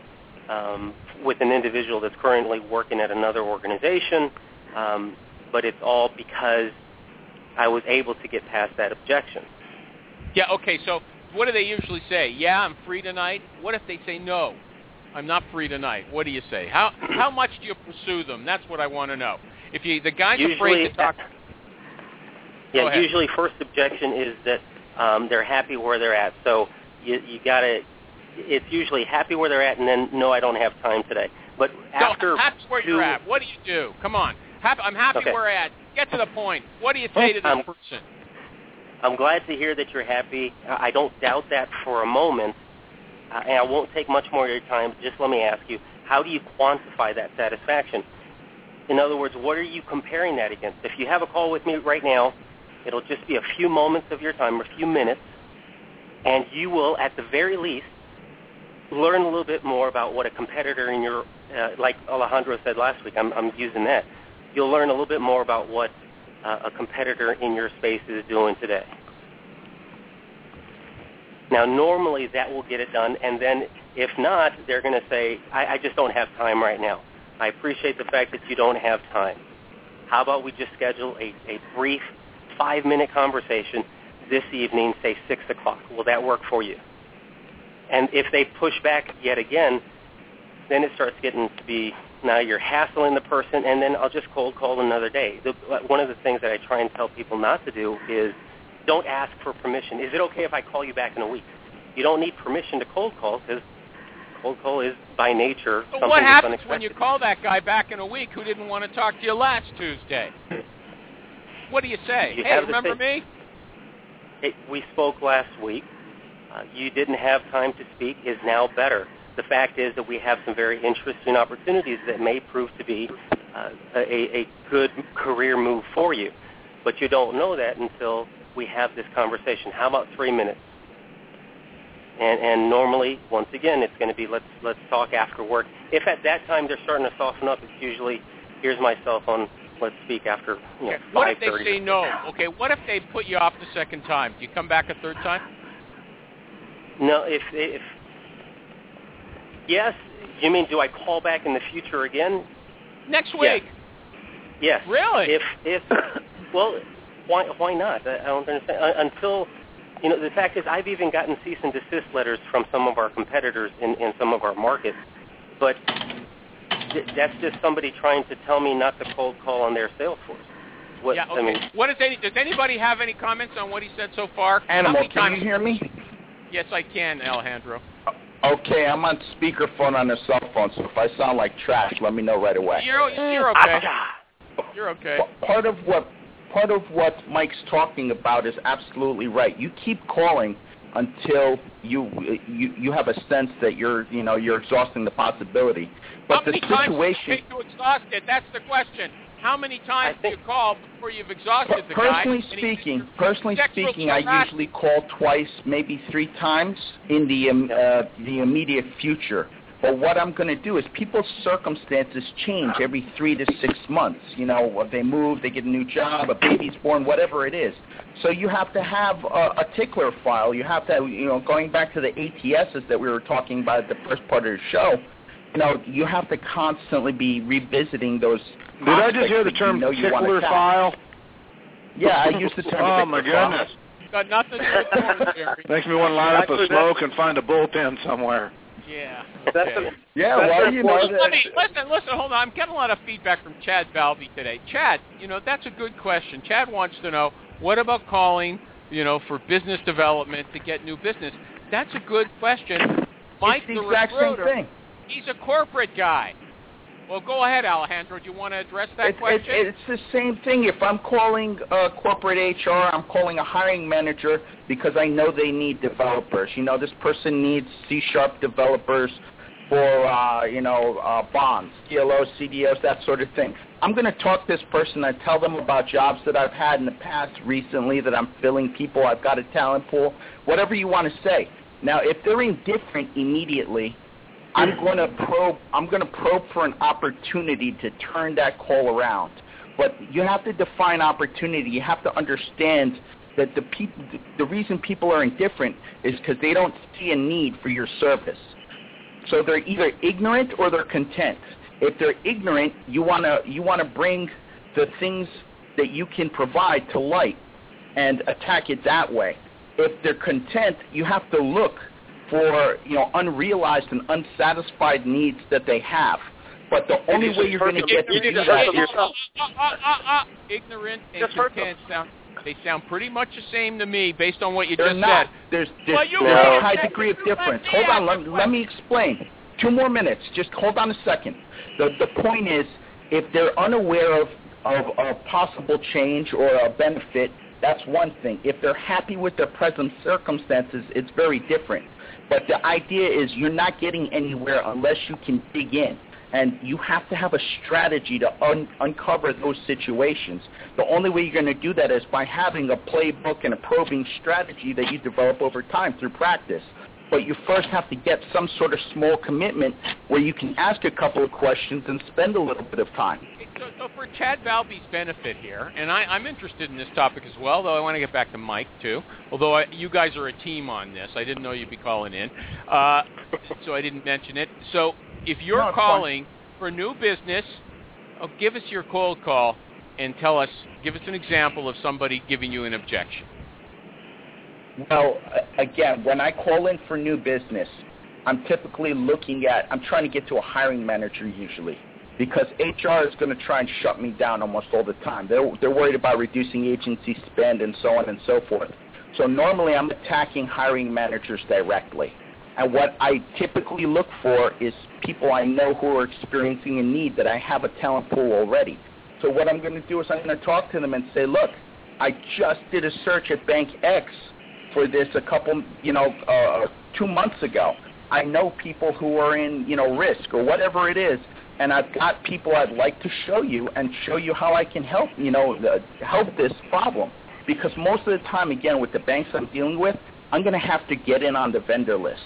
um, with an individual that's currently working at another organization, um, but it's all because I was able to get past that objection. Yeah. Okay. So what do they usually say? Yeah, I'm free tonight. What if they say no? I'm not free tonight. What do you say? How how much do you pursue them? That's what I want to know. If you the guy's Usually, afraid to talk, Yeah, usually first objection is that um, they're happy where they're at. So you you got to. It's usually happy where they're at, and then no, I don't have time today. But after no, happy where you're at. What do you do? Come on. Happy, I'm happy Okay. where I'm at. Get to the point. What do you say to this Um, person? I'm glad to hear that you're happy. I I don't doubt that for a moment, uh, and I won't take much more of your time. Just let me ask you, how do you quantify that satisfaction? In other words, what are you comparing that against? If you have a call with me right now, it'll just be a few moments of your time, or a few minutes, and you will, at the very least, learn a little bit more about what a competitor in your, uh, like Alejandro said last week, I'm, I'm using that. You'll learn a little bit more about what uh, a competitor in your space is doing today. Now, normally that will get it done, and then if not, they're going to say, I, I just don't have time right now. I appreciate the fact that you don't have time. How about we just schedule a, a brief five-minute conversation this evening, say 6 o'clock? Will that work for you? And if they push back yet again, then it starts getting to be now you're hassling the person, and then I'll just cold call another day. The, one of the things that I try and tell people not to do is don't ask for permission. Is it okay if I call you back in a week? You don't need permission to cold call because cold call is by nature So something what happens unexpected. when you call that guy back in a week who didn't want to talk to you last Tuesday? What do you say? You hey, remember say- me? Hey, we spoke last week. Uh, you didn't have time to speak is now better. The fact is that we have some very interesting opportunities that may prove to be uh, a, a good career move for you. But you don't know that until we have this conversation. How about three minutes? And, and normally, once again, it's going to be let's let's talk after work. If at that time they're starting to soften up, it's usually here's my cell phone. Let's speak after you know, Okay, What if they say no? Okay, what if they put you off the second time? Do you come back a third time? No, if if yes, you mean do I call back in the future again? Next week? Yes. Really? If if well, why why not? I, I don't understand. Until you know, the fact is, I've even gotten cease and desist letters from some of our competitors in in some of our markets, but th- that's just somebody trying to tell me not to cold call on their sales force. What yeah, okay. I mean, what is any, does anybody have any comments on what he said so far? Animal, can you hear me? Yes, I can, Alejandro. Okay, I'm on speakerphone on a cell phone, so if I sound like trash, let me know right away. You're you're mm. okay. You're okay. Part of what part of what Mike's talking about is absolutely right. You keep calling until you you you have a sense that you're you know you're exhausting the possibility. But How many the times situation do you take to exhaust it? That's the question. How many times do you call before you've exhausted the guy? personally he- speaking, personally speaking, I usually call twice, maybe three times in the um, uh, the immediate future. But what I'm going to do is people's circumstances change every three to six months. You know, they move, they get a new job, a baby's born, whatever it is. So you have to have a, a tickler file. You have to, you know, going back to the ATSs that we were talking about at the first part of the show. You know, you have to constantly be revisiting those. Did I just hear the term you know tickler file? Yeah, I used the term. Oh my tickler file. goodness. Got nothing to do with Jerry. Makes me want to line up a smoke and find a bullpen somewhere. Yeah. That's okay. a, Yeah, That's well, a you know, point Let me listen. Listen. Hold on. I'm getting a lot of feedback from Chad Balvey today. Chad, you know that's a good question. Chad wants to know what about calling, you know, for business development to get new business. That's a good question. Mike, it's the the exact same thing. he's a corporate guy. Well, go ahead, Alejandro. Do you want to address that It's, it's, question? it's the same thing. If I'm calling uh, corporate HR, I'm calling a hiring manager because I know they need developers. You know, this person needs C-sharp developers for, uh, you know, uh, bonds, CLOs, CDOs, that sort of thing. I'm going to talk to this person and tell them about jobs that I've had in the past recently that I'm filling people. I've got a talent pool, whatever you want to say. Now, if they're indifferent immediately, I'm going to probe. I'm going to probe for an opportunity to turn that call around. But you have to define opportunity. You have to understand that the people, the reason people are indifferent is because they don't see a need for your service. So they're either ignorant or they're content. If they're ignorant, you want to you want to bring the things that you can provide to light and attack it that way. if they're content, you have to look for you know unrealized and unsatisfied needs that they have. But the only way you're going to get to do that is uh, uh, ignorant and content sound they sound pretty much the same to me based on what you They're just not. said. There's, there's, Well, you there's a high degree of difference. Hold on, let, let me explain. Two more minutes. Just hold on a second. The the point is, if they're unaware of of a possible change or a benefit, that's one thing. If they're happy with their present circumstances, it's very different. But the idea is you're not getting anywhere unless you can dig in. And you have to have a strategy to un- uncover those situations. The only way you're going to do that is by having a playbook and a probing strategy that you develop over time through practice. But you first have to get some sort of small commitment where you can ask a couple of questions and spend a little bit of time. So, so for Chad Valby's benefit here, and I, I'm interested in this topic as well, though I want to get back to Mike too. Although I, you guys are a team on this, I didn't know you'd be calling in, uh, so I didn't mention it. So if you're No, it's fine. calling for new business, oh, give us your cold call and tell us, give us an example of somebody giving you an objection. Well, again, when I call in for new business, I'm typically looking at, I'm trying to get to a hiring manager usually because HR is going to try and shut me down almost all the time. They're, they're worried about reducing agency spend and so on and so forth. So normally I'm attacking hiring managers directly. And what I typically look for is people I know who are experiencing a need that I have a talent pool already. So what I'm going to do is I'm going to talk to them and say, look, I just did a search at Bank X for this a couple, you know, uh, two months ago. I know people who are in, you know, risk or whatever it is, and I've got people I'd like to show you and show you how I can help, you know, uh, help this problem. Because most of the time, again, with the banks I'm dealing with, I'm going to have to get in on the vendor list.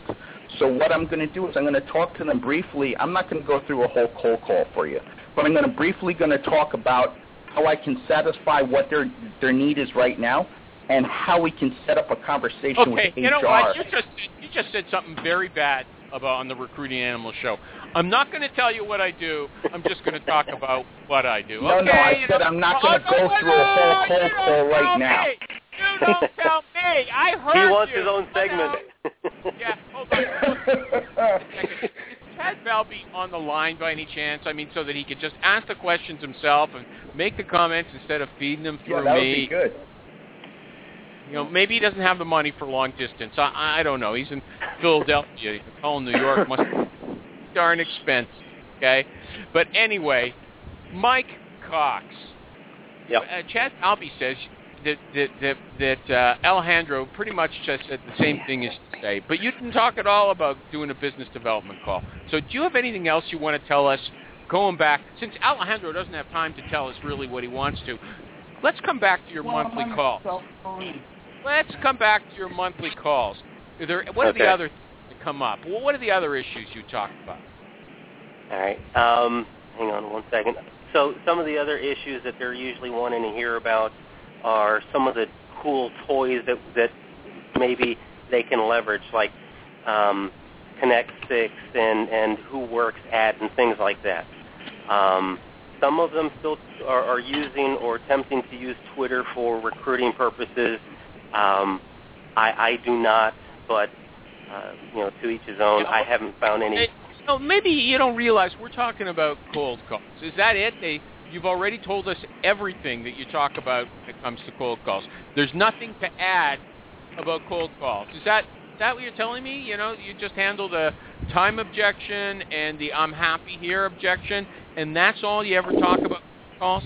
So what I'm going to do is I'm going to talk to them briefly. I'm not going to go through a whole cold call for you, but I'm going to briefly going to talk about how I can satisfy what their their need is right now, and how we can set up a conversation Okay, with you know what? You just you just said something very bad about on the recruiting animal show. I'm not going to tell you what I do. I'm just going to talk about what I do. No, okay, no, I said know, I'm not going to go through a whole no, cold call right tell now. me. You don't tell me. I heard he wants you. his own segment. on. Yeah, hold on. Is Chad Valby on the line by any chance? I mean, so that he could just ask the questions himself and make the comments instead of feeding them yeah, through that would me. be good. You know, maybe he doesn't have the money for long distance. I, I don't know. He's in Philadelphia. Calling New York must be darn expensive. Okay, but anyway, Mike Cox. Yep. Uh, Chad Albee says that that that, that uh, Alejandro pretty much just said the same thing as you say, but you didn't talk at all about doing a business development call. So, do you have anything else you want to tell us? Going back, since Alejandro doesn't have time to tell us really what he wants to, let's come back to your monthly calls. Let's come back to your monthly calls. Are there, what are the other things that come up? Well, what are the other issues you talked about? All right. Um, hang on one second. So some of the other issues that they're usually wanting to hear about are some of the cool toys that that maybe they can leverage, like um, Connect Six and and Who Works At and things like that. Um, some of them still are, are using or attempting to use Twitter for recruiting purposes. Um, I, I do not, but uh, you know, to each his own. I haven't found any. Hey, no, maybe you don't realize we're talking about cold calls. Is that it? They, you've already told us everything that you talk about when it comes to cold calls. There's nothing to add about cold calls. Is that is that what you're telling me? You know, you just handle the time objection and the I'm happy here objection, and that's all you ever talk about calls?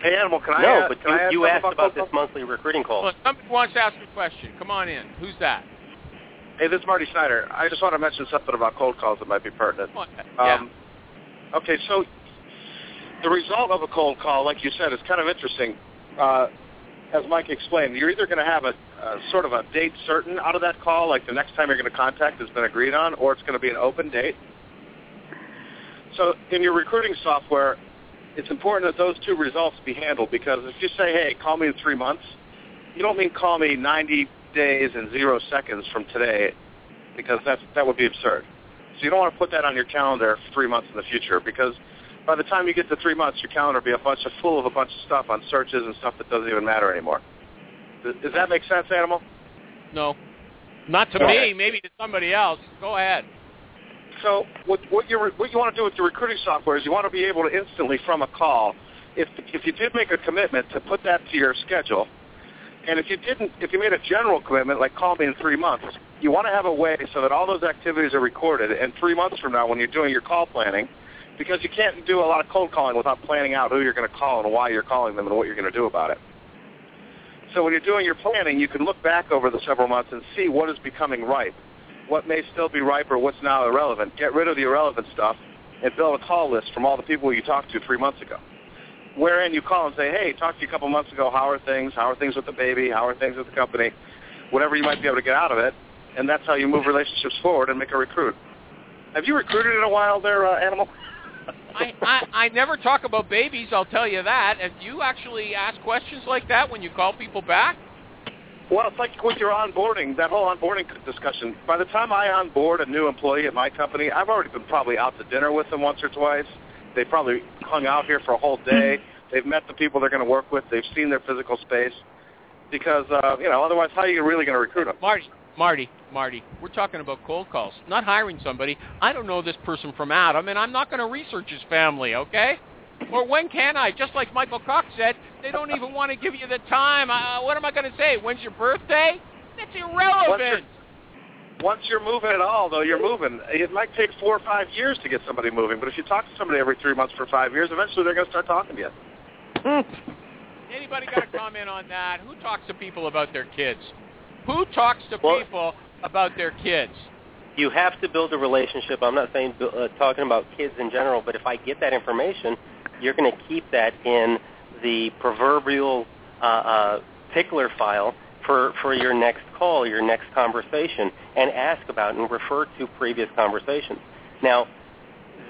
Hey, Animal, can I no, add, but can I you, add you asked about about this monthly recruiting call. Look, somebody wants to ask a question. Come on in. Who's that? Hey, this is Marty Snyder. I just want to mention something about cold calls that might be pertinent. Come. Yeah. Um, okay, so the result of a cold call, like you said, is kind of interesting. Uh, as Mike explained, you're either going to have a, a sort of a date certain out of that call, like the next time you're going to contact has been agreed on, or it's going to be an open date. So in your recruiting software, it's important that those two results be handled because if you say, hey, call me in three months, you don't mean call me 90 days and zero seconds from today because that's, that would be absurd. So you don't want to put that on your calendar three months in the future because by the time you get to three months, your calendar will be a bunch of full of a bunch of stuff on searches and stuff that doesn't even matter anymore. Does, does that make sense, Animal? No. Not to Okay. me, maybe to somebody else. Go ahead. So what what you what you want to do with your recruiting software is you want to be able to instantly from a call, if if you did make a commitment to put that to your schedule, and if you didn't, if you made a general commitment like call me in three months, you want to have a way so that all those activities are recorded. And three months from now, when you're doing your call planning, because you can't do a lot of cold calling without planning out who you're going to call and why you're calling them and what you're going to do about it. So when you're doing your planning, you can look back over the several months and see what is becoming ripe, what may still be ripe or what's now irrelevant. Get rid of the irrelevant stuff and build a call list from all the people you talked to three months ago. Wherein you call and say, hey, talked to you a couple months ago. How are things? How are things with the baby? How are things with the company? Whatever you might be able to get out of it. And that's how you move relationships forward and make a recruit. Have you recruited in a while there, uh, Animal? I, I I never talk about babies. I'll tell you that. And you actually ask questions like that when you call people back. Well, it's like with your onboarding, that whole onboarding discussion. By the time I onboard a new employee at my company, I've already been probably out to dinner with them once or twice. They've probably hung out here for a whole day. They've met the people they're going to work with. They've seen their physical space. Because, uh, you know, otherwise how are you really going to recruit them? Marty, Marty, Marty, we're talking about cold calls, not hiring somebody. I don't know this person from Adam, and I'm not going to research his family, okay? Or when can I? Just like Michael Cox said, they don't even want to give you the time. Uh, what am I going to say? When's your birthday? That's irrelevant. Once you're moving at all, though, you're moving. It might take four or five years to get somebody moving, but if you talk to somebody every three months for five years, eventually they're going to start talking to you. Anybody got a comment on that? Who talks to people about their kids? Who talks to Well- people about their kids? You have to build a relationship. I'm not saying uh, talking about kids in general, but if I get that information, you're going to keep that in the proverbial uh, uh, tickler file for, for your next call, your next conversation, and ask about and refer to previous conversations. Now,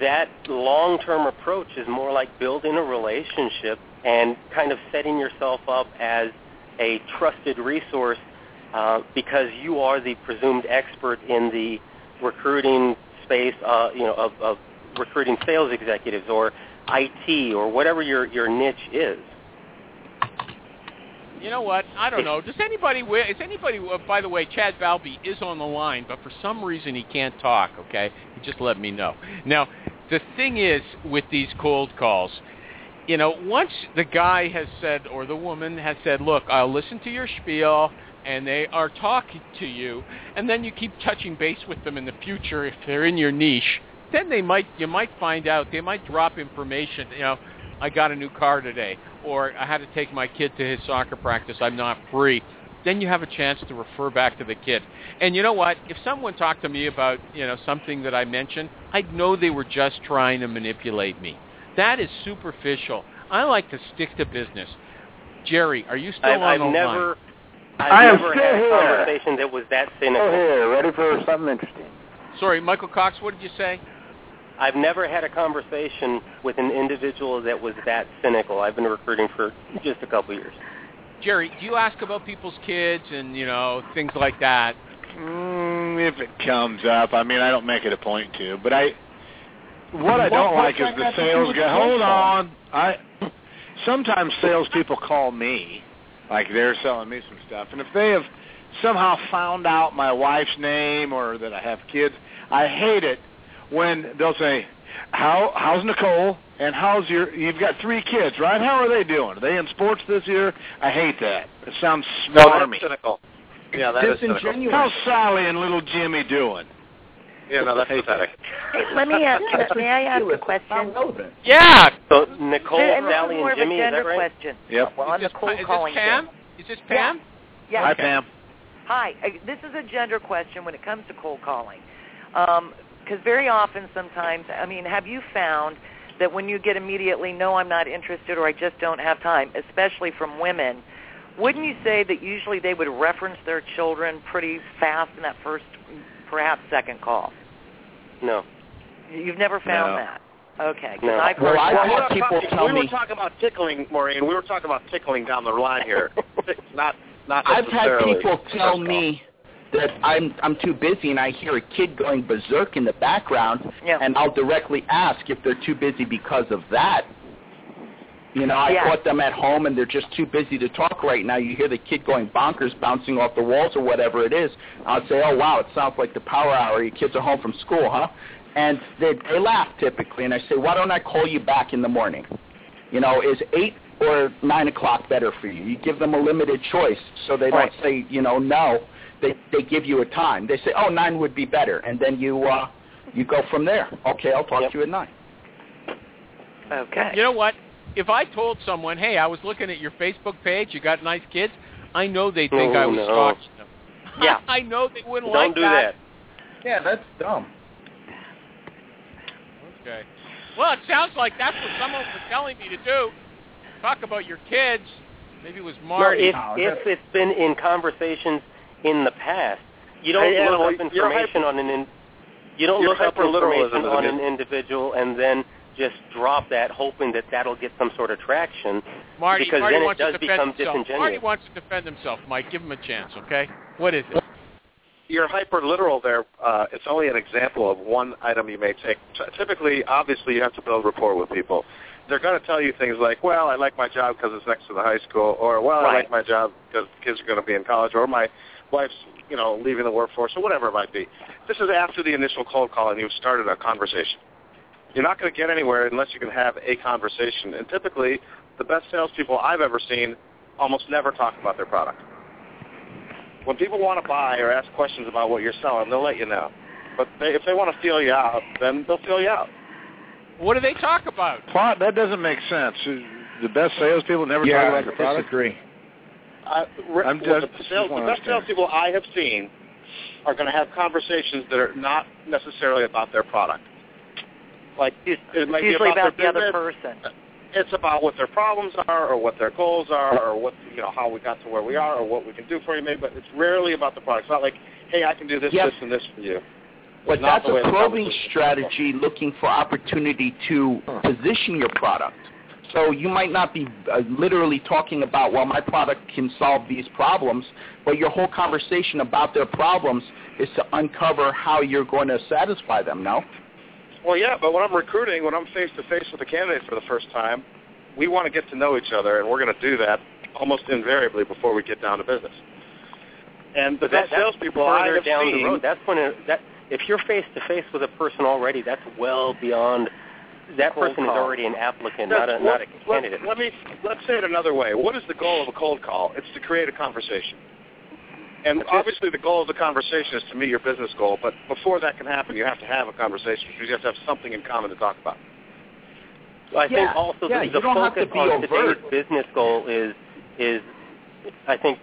that long-term approach is more like building a relationship and kind of setting yourself up as a trusted resource uh, because you are the presumed expert in the recruiting space, uh, you know, of, of recruiting sales executives or IT or whatever your, your niche is. You know what? I don't know. Does anybody? Is anybody? uh, By the way, Chad Balby is on the line, but for some reason he can't talk. Okay, he just let me know. Now, the thing is with these cold calls, you know, once the guy has said or the woman has said, "Look, I'll listen to your spiel," and they are talking to you, and then you keep touching base with them in the future if they're in your niche, then they might you might find out they might drop information. You know, I got a new car today, or I had to take my kid to his soccer practice. I'm not free. Then you have a chance to refer back to the kid. And you know what? If someone talked to me about you know something that I mentioned, I'd know they were just trying to manipulate me. That is superficial. I like to stick to business. Jerry, are you still I've, on I've the line? never, I've I am never still had a here. conversation that was that Still cynical. here, ready for something interesting. Sorry, Michael Cox. What did you say? I've never had a conversation with an individual that was that cynical. I've been recruiting for just a couple years. Jerry, do you ask about people's kids and you know things like that? Mm, if it comes up, I mean, I don't make it a point to, but I. What I don't like is the got to do sales with guy. Hold on, I. Sometimes salespeople call me, like they're selling me some stuff, and if they have somehow found out my wife's name or that I have kids, I hate it when they'll say, "How how's Nicole?" And how's your? You've got three kids, right? How are they doing? Are they in sports this year? I hate that. It sounds No, smarmy. that's cynical. Yeah, that is cynical. How's Sally and little Jimmy doing? Yeah, no, that's pathetic. Hey, let me ask. may I ask a question? Yeah. So Nicole, and this Sally, more and of Jimmy, a is that right? question. Yep. Well, on is the this, cold is this Pam? thing. Is this Pam? Yeah. Hi, Pam. Hi. This is a gender question when it comes to cold calling. Um, Because very often, sometimes, I mean, have you found that when you get immediately, no, I'm not interested or I just don't have time, especially from women, wouldn't you say that usually they would reference their children pretty fast in that first, perhaps second call? No. You've never found No. that? Okay. 'cause No. I've Well, heard I've Well, had we're not people talking- tell we me- were talking about tickling, Maureen. We were talking about tickling down the line here. not not I've had people first tell call. me that I'm I'm too busy and I hear a kid going berserk in the background Yeah. and I'll directly ask if they're too busy because of that. You know, I Yeah. caught them at home and they're just too busy to talk right now, you hear the kid going bonkers, bouncing off the walls or whatever it is. I'd say, oh wow, it sounds like the power hour. Your kids are home from school, huh? And they they laugh typically, and I say, why don't I call you back in the morning? You know, is eight or nine o'clock better for you? You give them a limited choice, so they don't say, you know, no. They they give you a time. They say, oh, nine would be better, and then you uh, you go from there. Okay, I'll talk to you at nine. Okay. You know what? If I told someone, "Hey, I was looking at your Facebook page. You got nice kids," I know they think Oh, I was no. stalking them. Yeah. I know they wouldn't Don't like do that. Yeah, that's dumb. Okay. Well, it sounds like that's what someone was telling me to do. Talk about your kids. Maybe it was Well, Marty. if, if it's been in conversations in the past, you don't Hey, look Animal, up you're information on an in, you don't look up information on an individual and then just drop that, hoping that that'll get some sort of traction. Marty, because Marty then it wants does to defend become himself. disingenuous. Marty wants to defend himself. Mike, give him a chance, okay? What is it? you're hyper literal there. Uh, it's only an example of one item you may take. T- Typically, obviously, you have to build rapport with people. They're going to tell you things like, "Well, I like my job because it's next to the high school," or "Well, I like my job because kids are going to be in college," or "My wife's, you know, leaving the workforce," or whatever it might be. This is after the initial cold call and you've started a conversation. You're not going to get anywhere unless you can have a conversation. And typically, the best salespeople I've ever seen almost never talk about their product. When people want to buy or ask questions about what you're selling, they'll let you know. But they, if they want to feel you out, then they'll feel you out. What do they talk about? Plot, that doesn't make sense. The best salespeople never yeah, talk about their I product. disagree. I, re- I'm well, just- the, just sales, the best salespeople I have seen are going to have conversations that are not necessarily about their product. Like It's it might be usually about, about their the other person. It's about what their problems are, or what their goals are, or what you know how we got to where we are, or what we can do for you. Maybe, but it's rarely about the product. It's not like, hey, I can do this, Yep. this, and this for you. But Not that's a probing strategy looking for opportunity to position your product. So you might not be uh, literally talking about, well, my product can solve these problems, but your whole conversation about their problems is to uncover how you're going to satisfy them, no? Well, yeah, but when I'm recruiting, when I'm face to face with a candidate for the first time, we want to get to know each other, and we're going to do that almost invariably before we get down to business. And the But that, best that's salespeople I further have down seen, the road. That's when it, that if you're face to face with a person already, that's well beyond. That Cold person call. is already an applicant, That's not a what- not a candidate. Let, me let's say it another way. What is the goal of a cold call? It's to create a conversation. And obviously, the goal of the conversation is to meet your business goal. But before that can happen, you have to have a conversation because you have to have something in common to talk about. I Yeah, think also yeah, the, the don't to focus on overt. today's business goal is is I think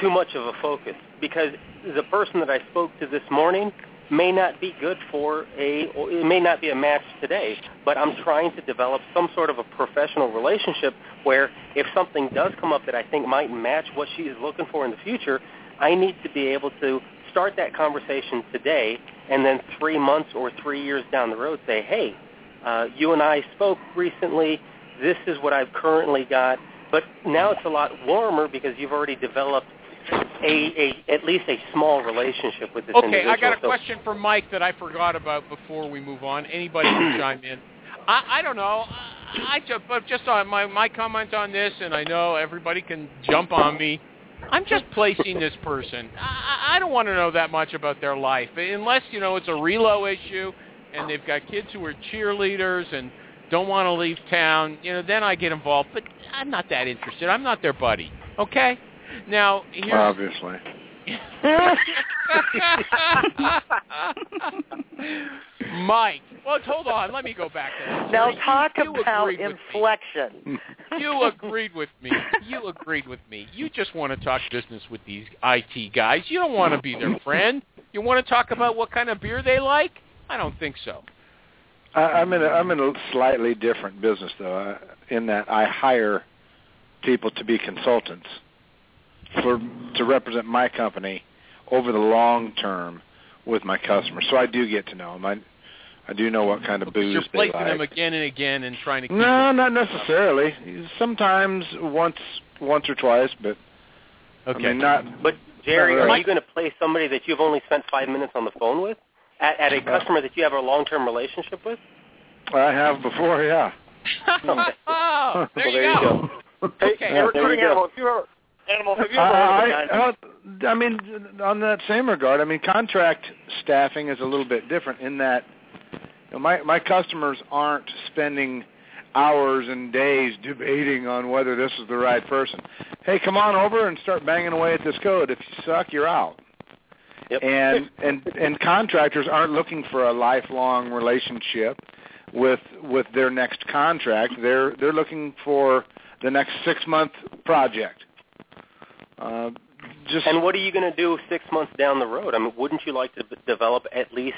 too much of a focus because the person that I spoke to this morning may not be good for a it may not be a match today, but I'm trying to develop some sort of a professional relationship where if something does come up that I think might match what she is looking for in the future, I need to be able to start that conversation today and then 3 months or 3 years down the road say, "Hey, uh, you and I spoke recently. This is what I've currently got. But now it's a lot warmer because you've already developed a, a at least a small relationship with this Okay, individual. I got a So- question for Mike that I forgot about before we move on. Anybody can chime in. I, I don't know. I, I just, but just on my my comment on this, and I know everybody can jump on me. I'm just placing this person. I, I don't want to know that much about their life, unless you know it's a relo issue, and they've got kids who are cheerleaders and don't want to leave town. You know, then I get involved. But I'm not that interested. I'm not their buddy. Okay. Now here's Obviously. Mike. Well, hold on. Let me go back to that. Now You- talk you about agreed with me. inflection. You agreed with me. You agreed with me. You just want to talk business with these IT guys. You don't want to be their friend. You want to talk about what kind of beer they like? I don't think so. I, I'm in a, I'm in a slightly different business though, uh, in that I hire people to be consultants for to represent my company over the long term with my customers. So I do get to know them. I I do know what kind of booze You're placing like. them again and again and trying to keep No, not necessarily. Sometimes once once or twice, but Okay. I mean not. But Jerry, Not are you going to play somebody that you've only spent five minutes on the phone with at, at a uh-huh. customer that you have a long-term relationship with? I have before, yeah. oh, there, Well, you there you go. go. Hey, Okay. Yeah, recruiting there you go. animal. Have you ever, animal? Have you ever heard of a? I, I, I mean, on that same regard, I mean, contract staffing is a little bit different in that you know, my my customers aren't spending hours and days debating on whether this is the right person. Hey, come on over and start banging away at this code. If you suck, you're out. Yep. And and and contractors aren't looking for a lifelong relationship with with their next contract. They're they're looking for the next six month project. Uh, just And what are you going to do six months down the road? I mean, wouldn't you like to develop at least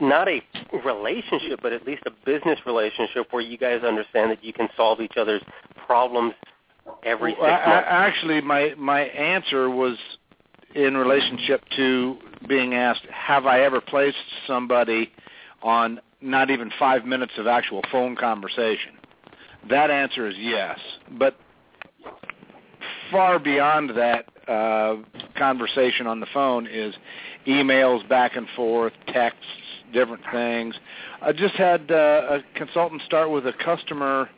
not a relationship, but at least a business relationship where you guys understand that you can solve each other's problems every Well, six I- I- months? actually, my my answer was in relationship to being asked, have I ever placed somebody on not even five minutes of actual phone conversation? That answer is yes, but far beyond that uh, conversation on the phone is emails back and forth, texts, different things. I just had uh, a consultant start with a customer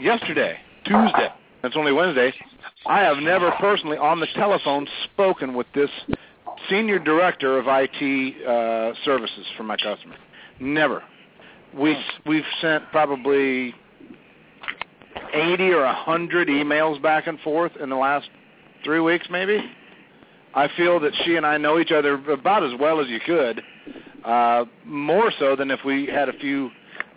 yesterday, Tuesday. It's only Wednesday. I have never personally on the telephone spoken with this senior director of IT uh, services for my customer. Never. We we've sent probably 80 or 100 emails back and forth in the last 3 weeks maybe. I feel that she and I know each other about as well as you could. Uh more so than if we had a few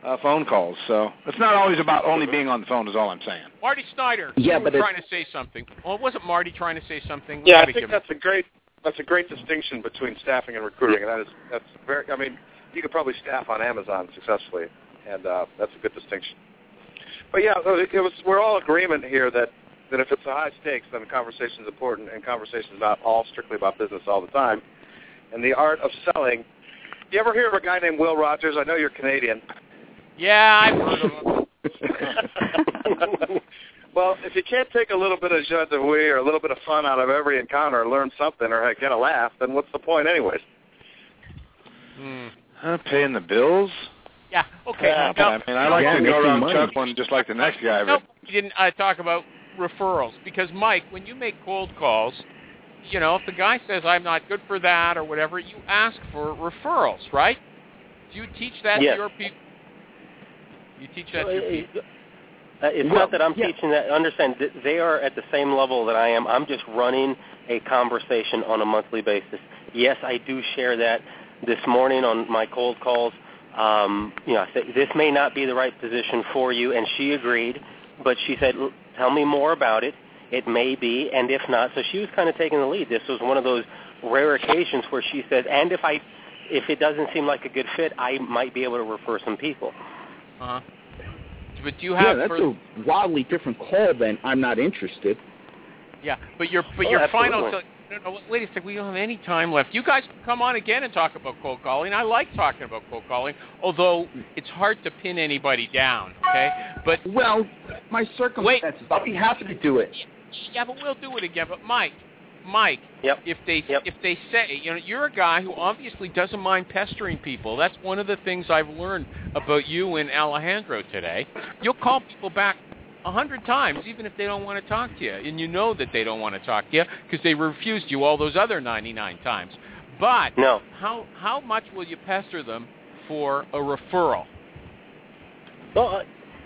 uh, phone calls. So it's not always about only being on the phone. Is all I'm saying. Marty Snyder. Yeah, you but trying to say something. Well, it wasn't Marty trying to say something? Yeah, I think him- that's a great that's a great distinction between staffing and recruiting, and that is that's very. I mean, you could probably staff on Amazon successfully, and uh, that's a good distinction. But yeah, it it was. We're all agreement here that that if it's a high stakes, then conversation is important, and conversation is not all strictly about business all the time. And the art of selling. You ever hear of a guy named Will Rogers? I know you're Canadian. Yeah, I've heard of him. well, if you can't take a little bit of joie de vivre or a little bit of fun out of every encounter, learn something, or get a laugh, then what's the point, anyways? Hmm. Huh, paying the bills? Yeah. Okay. Yeah, now, I mean, I like Yeah, to go around money. chuckling just like the next guy. no, But we didn't uh, talk about referrals because Mike, when you make cold calls, you know, if the guy says I'm not good for that or whatever, you ask for referrals, right? Do you teach that Yes. to your people? You teach that to your people? uh, it's Well, not that I'm yeah. teaching that. Understand, th- they are at the same level that I am. I'm just running a conversation on a monthly basis. Yes, I do share that. This morning on my cold calls, um, you know, I this may not be the right position for you, and she agreed. But she said, "L- "Tell me more about it. It may be, and if not." So she was kind of taking the lead. This was one of those rare occasions where she said, "And if I, if it doesn't seem like a good fit, I might be able to refer some people." Uh-huh. But do you have? yeah, have that's for, a wildly different call than I'm not interested. yeah, but your but Oh, your final absolutely. No, no, wait a second, we don't have any time left. You guys can come on again and talk about cold calling. I like talking about cold calling, although it's hard to pin anybody down, okay? But Well, my circumstances, I'll be happy to do it. Yeah, but we'll do it again. But Mike, Mike, Yep. if they Yep. if they say, you know, you're a guy who obviously doesn't mind pestering people. That's one of the things I've learned about you and Alejandro today. You'll call people back a hundred times, even if they don't want to talk to you, and you know that they don't want to talk to you because they refused you all those other 99 times. But No. how how much will you pester them for a referral? Well, uh, i-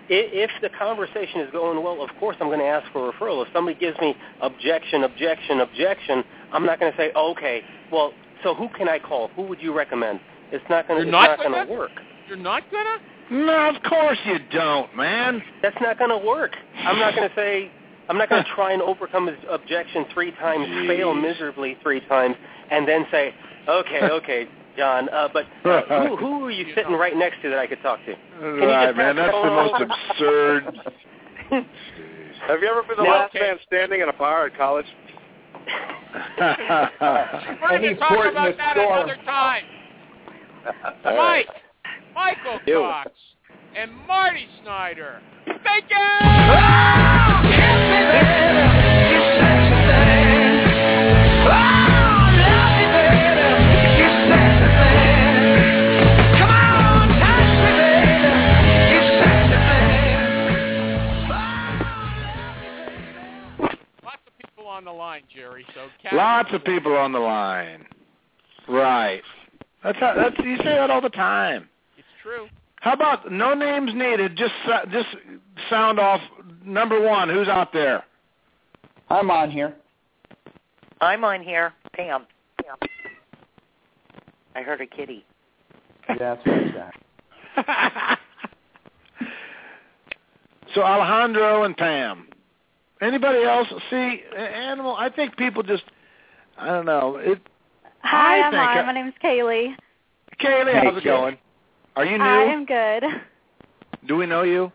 if the conversation is going well, of course I'm going to ask for a referral. If somebody gives me objection, objection, objection, I'm not going to say, okay, well, so who can I call? Who would you recommend? It's not going You're to. not not going to work. You're not gonna? No, of course you don't, man. That's not going to work. I'm not going to say. I'm not going to try and overcome his objection three times, fail miserably three times, and then say, okay, okay, John. Uh, but uh, who, who are you sitting right next to that I could talk to? you Right, just man. pass That's the the most absurd. Have you ever been the No. last man standing in a bar at college? We're going to talk about that storm. another time. All right. Mike, Michael You. Cox, and Marty Snyder. Thank you! Captain Lots of people on the line. Jerry. So, lots of people on the line. Right. That's how, that's you say that all the time. It's true. How about no names needed? Just just sound off number one. Who's out there? I'm on here. I'm on here. Pam. Pam. I heard a kitty. Yeah, that's what that. So Alejandro and Pam. Anybody else? See, animal. I think people just. I don't know. It. Hi, I I'm think. I- My name's Kaylee. Kaylee, Hey, how's it Kaylee. going? Are you new? I am good. Do we know you?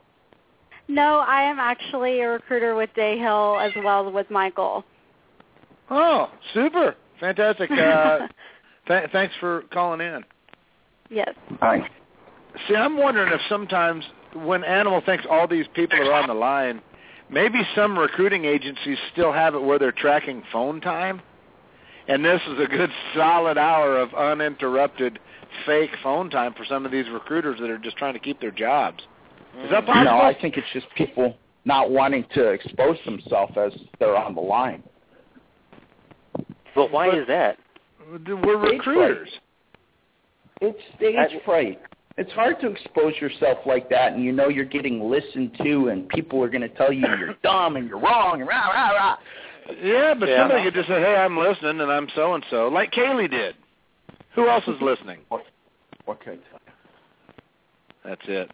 No, I am actually a recruiter with Dahill as well as with Michael. Oh, super, fantastic. Uh, th- thanks for calling in. yes. Hi. See, I'm wondering if sometimes when Animal thinks all these people are on the line, maybe some recruiting agencies still have it where they're tracking phone time, and this is a good solid hour of uninterrupted fake phone time for some of these recruiters that are just trying to keep their jobs. Is that mm. possible? No, I think it's just people not wanting to expose themselves as they're on the line. But why But- is that? We're Stage recruiters. It's stage I- fright. It's hard to expose yourself like that, and you know you're getting listened to, and people are going to tell you you're dumb and you're wrong and rah rah rah. Yeah, but Yeah. somebody could just say, "Hey, I'm listening, and I'm so and so," like Kaylee did. Who else is listening? What can I tell you? That's it.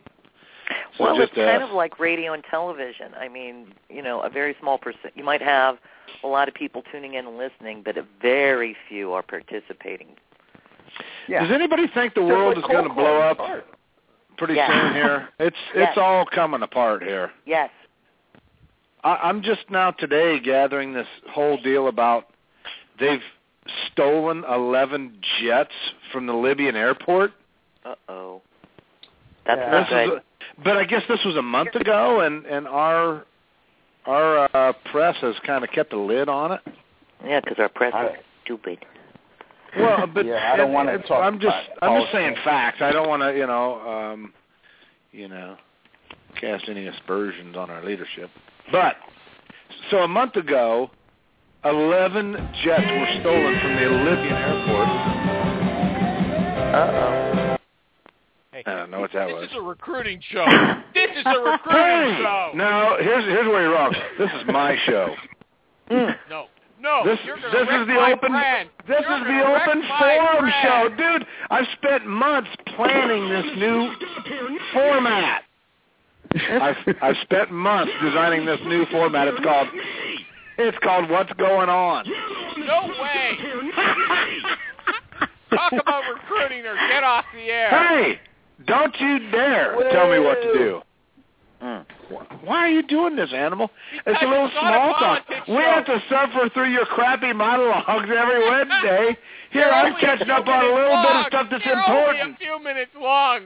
So well, just it's kind uh, of like radio and television. I mean, you know, a very small percent. You might have a lot of people tuning in and listening, but a very few are participating. Yeah. Does anybody think the Just world is going to blow up part. pretty Yeah. soon here? It's Yes. it's all coming apart here. Yes. I, I'm just now today gathering this whole deal about they've stolen 11 jets from the Libyan airport. Uh oh. That's Yeah. not good. a- but I guess this was a month ago, and and our our uh, press has kind of kept a lid on it. yeah, because our press I- is stupid. Well, but Yeah, I don't wanna talk I'm just about I'm just saying facts. I don't want to you know um, you know cast any aspersions on our leadership. But so a month ago, eleven jets were stolen from the Libyan airport. Uh oh. Hey, I don't know what that this was. This is a recruiting show. this is a recruiting Hey, show. no, here's here's where you're wrong. This is my show. No, no. This you're this wreck is the my open brand. this You're is the open forum brand. show, dude. I've spent months planning this new format. I've I've spent months designing this new format. It's called it's called What's Going On. No way. Talk about recruiting or get off the air. Hey, don't you dare tell me what to do. Mm. Why are you doing this, animal? It's a little it's not a small talk. politics We have to suffer through your crappy monologues every Wednesday. Here, I'm catching up on a little bit of stuff that's You're important. only a few minutes long.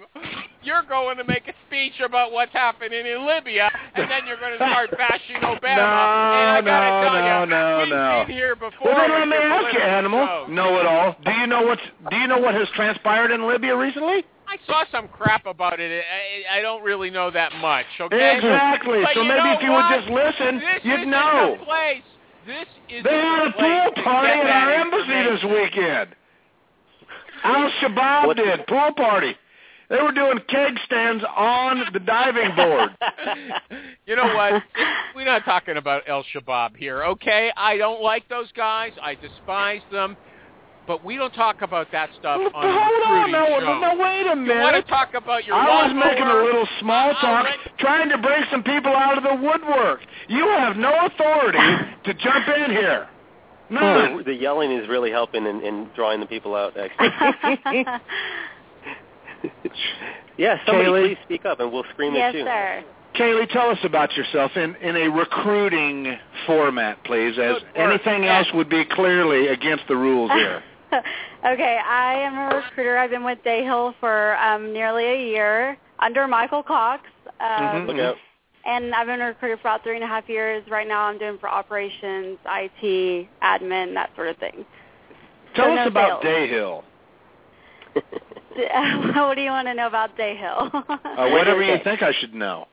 You're going to make a speech about what's happening in Libya, and then you're going to start bashing Obama. and I No, gotta no, tell no, you, no, no. been here before. Well, then let me ask you, animal. Know it all. Do you know what's Do you know what has transpired in Libya recently? I saw some crap about it. I, I don't really know that much. Okay. Exactly. But so maybe if you what? would just listen, this you'd know. The place. This is They had a pool party at our embassy this weekend. Al Shabaab What- did pool party. They were doing keg stands on the diving board. you know what? We're not talking about El Shabaab here, okay? I don't like those guys. I despise them. But we don't talk about that stuff Hold on a on, recruiting show. no, wait a You want to minute. talk about your I was making a little small I'll talk, let- trying to bring some people out of the woodwork. You have no authority to jump in here. None. The, the yelling is really helping in, in drawing the people out. Actually, yeah. Somebody Kaylee? please speak up, and we'll scream yes, at you. sir. Kaylee, tell us about yourself in, in a recruiting format, please, as anything else would be clearly against the rules here. okay, I am a recruiter. I've been with Dahill for um, nearly a year under Michael Cox. Um, Mhm. Look out. And I've been a recruiter for about three and a half years. Right now I'm doing for operations, IT, admin, that sort of thing. Tell So us no about sales. Dahill. what do you want to know about Dahill? Uh, whatever you think I should know.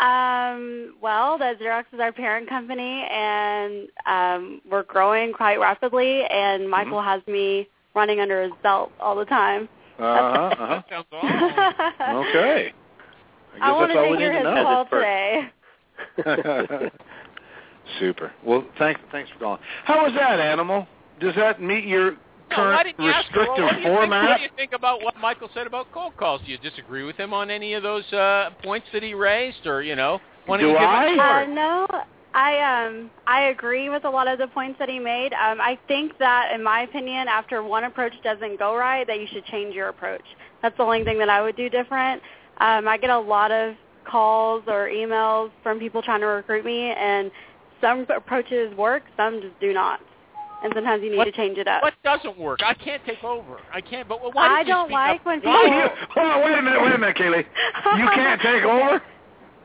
Um, well, the Xerox is our parent company, and um, we're growing quite rapidly. And Mm-hmm. Michael has me running under his belt all the time. Uh huh. Sounds awesome. Okay. I I guess want that's all we to hear need to his know. call today. Super. Well, thanks thanks for calling. How was that, Animal? Does that meet your No, why current didn't ask her? restrictive What do you think- format? what do you think about what Michael said about cold calls? Do you disagree with him on any of those uh, points that he raised, or you know, why don't Do you give I? Uh, no, I um I agree with a lot of the points that he made. Um, I think that, in my opinion, after one approach doesn't go right, that you should change your approach. That's the only thing that I would do different. Um, I get a lot of calls or emails from people trying to recruit me, and some approaches work, some just do not. And sometimes you need What- to change it up. What doesn't work? I can't take over. I can't. But why did I you don't speak like up? when Why people- you- Hold on, wait a minute, wait a minute, Kaylee. You can't take over?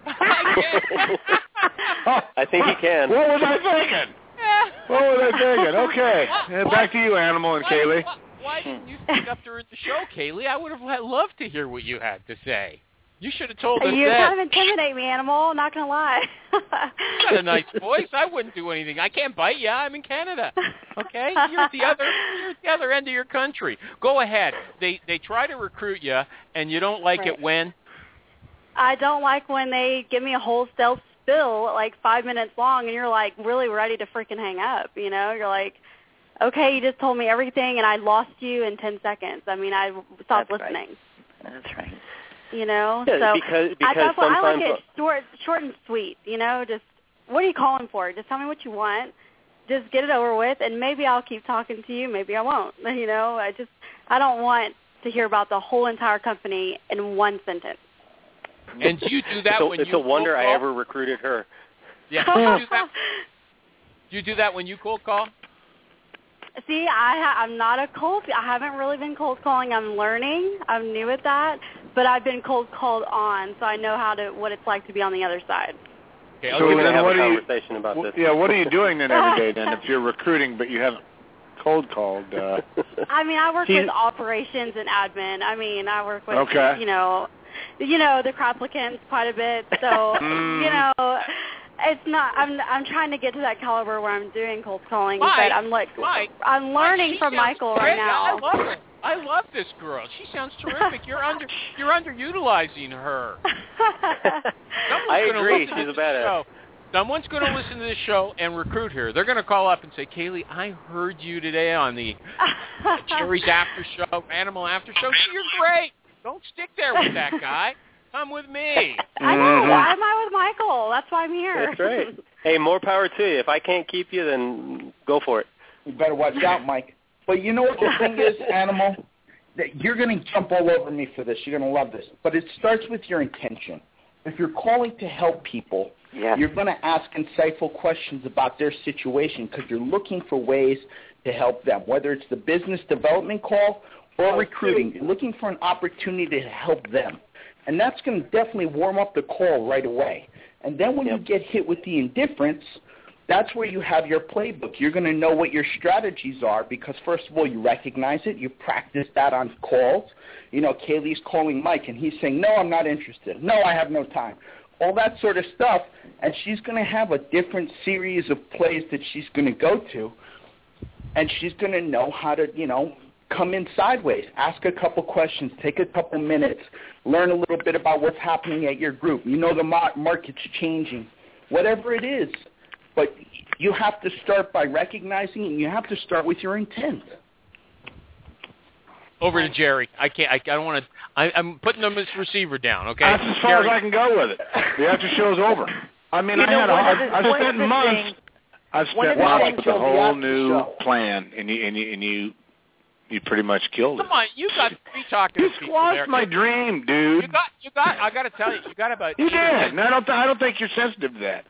I think he can. What was I thinking? What was I thinking? Okay. Why- Uh, back to you, Animal and why, Kaylee. Why, why didn't you speak up during the show, Kaylee? I would have loved to hear what you had to say. You should have told us that. you kind of intimidate me, animal. Not gonna lie. You got a nice voice. I wouldn't do anything. I can't bite you. I'm in Canada. Okay, you're at the other you're at the other end of your country. Go ahead. They they try to recruit you, and you don't like Right. it when. I don't like when they give me a wholesale spill like five minutes long, and you're like really ready to freaking hang up. You know, you're like, okay, you just told me everything, and I lost you in ten seconds. I mean, I stopped That's right. listening. That's right. You know, Yeah, so because I, because that's why I like it short, short and sweet. You know, just what are you calling for? Just tell me what you want. Just get it over with, and maybe I'll keep talking to you. Maybe I won't. You know, I just I don't want to hear about the whole entire company in one sentence. And do you do that it's a, when it's you a wonder cold I ever recruited her. Yeah. Do you do that? Do you do that when you cold call? See, I ha- I'm not a cold. I haven't really been cold calling. I'm learning. I'm new at that, but I've been cold called on, so I know how to what it's like to be on the other side. Okay, I'll So give We're you gonna then have what a do you- about this. yeah, what are you doing then every day then if you're recruiting but you haven't cold called? Uh, I mean, I work She's- with operations and admin. I mean, I work with Okay. you know, you know the applicants quite a bit. So Mm. you know, it's not. I'm I'm trying to get to that caliber where I'm doing cold calling, Mike, but I'm like Mike, I'm learning She from Michael right now. I love it. I love this girl. She sounds terrific. You're under you're underutilizing her. Someone's I agree. She's a this badass. show. Someone's going to listen to this show and recruit her. They're going to call up and say, "Kaylee, I heard you today on the Jerry's After Show, Animal After Show. You're great. Don't stick there with that guy. Come with me." I know. Mhm. Why am I with Michael? That's why I'm here. That's right. Hey, more power to you. If I can't keep you, then go for it. You better watch out, Mike. But you know what the thing is, Animal? That you're going to jump all over me for this. You're going to love this. But it starts with your intention. If you're calling to help people, Yes. you're going to ask insightful questions about their situation because you're looking for ways to help them, whether it's the business development call or oh, recruiting. You're looking for an opportunity to help them. And that's going to definitely warm up the call right away. And then when you get hit with the indifference, that's where you have your playbook. You're going to know what your strategies are because, first of all, you recognize it. You practice that on calls. You know, Kaylee's calling Mike, and he's saying, no, I'm not interested. No, I have no time. All that sort of stuff. And she's going to have a different series of plays that she's going to go to. And she's going to know how to, you know, come in sideways. Ask a couple questions. Take a couple minutes. Learn a little bit about what's happening at your group. You know the mar- market's changing. Whatever it is. But you have to start by recognizing and you have to start with your intent. Over to Jerry. I can't. I, I don't want to. I, I'm putting them as receiver down. Okay. That's as far Jerry. as I can go with it. The after show's over. I mean, You I know, had a, one I, the- I've spent the months. things- I've one of spent the months with a whole new show. plan, and you and you and you you pretty much killed it. Come on, you got three talking You squashed there. my dream, dude. You got. You got. I got to tell you, you got about. You did, and I don't. I don't think you're sensitive to that.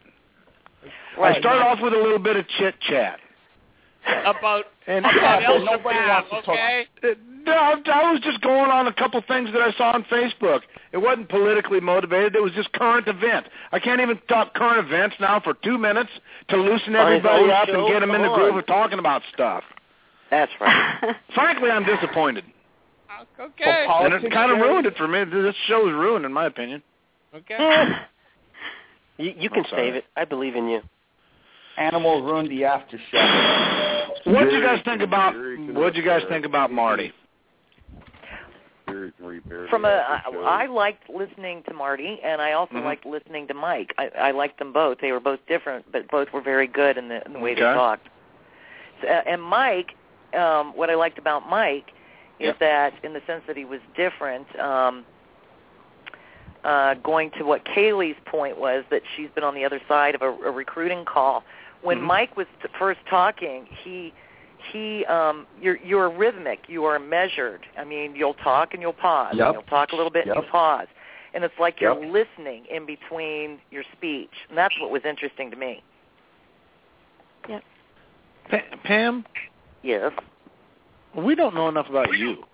I start off with a little bit of chit chat. about And about El but nobody Shabab, wants to okay? Uh, No, I was just going on a couple things that I saw on Facebook. It wasn't politically motivated. It was just current event. I can't even talk current events now for two minutes to loosen everybody own up show? and get them in the groove on. of talking about stuff. That's right. Frankly, I'm disappointed, Okay. Well, and it kind of ruined it for me. This show is ruined, in my opinion. Okay. You, you can save it. I believe in you. Animal ruined the after show. What did you guys think about? What did you guys think about Marty? Jerry can repair From the a, after show. I, I liked listening to Marty, and I also Mhm. liked listening to Mike. I, I liked them both. They were both different, but both were very good in the, in the way they talked. So, uh, and Mike, um, what I liked about Mike is Yep. that, in the sense that he was different. Um, uh, going to what Kaylee's point was that she's been on the other side of a, a recruiting call. When Mhm. Mike was first talking, he he um you're you're rhythmic, you are measured. I mean, you'll talk and you'll pause. Yep. You'll talk a little bit and you'll pause. And it's like you're Yep. listening in between your speech. And that's what was interesting to me. Pa- Pam, Yes. we don't know enough about you.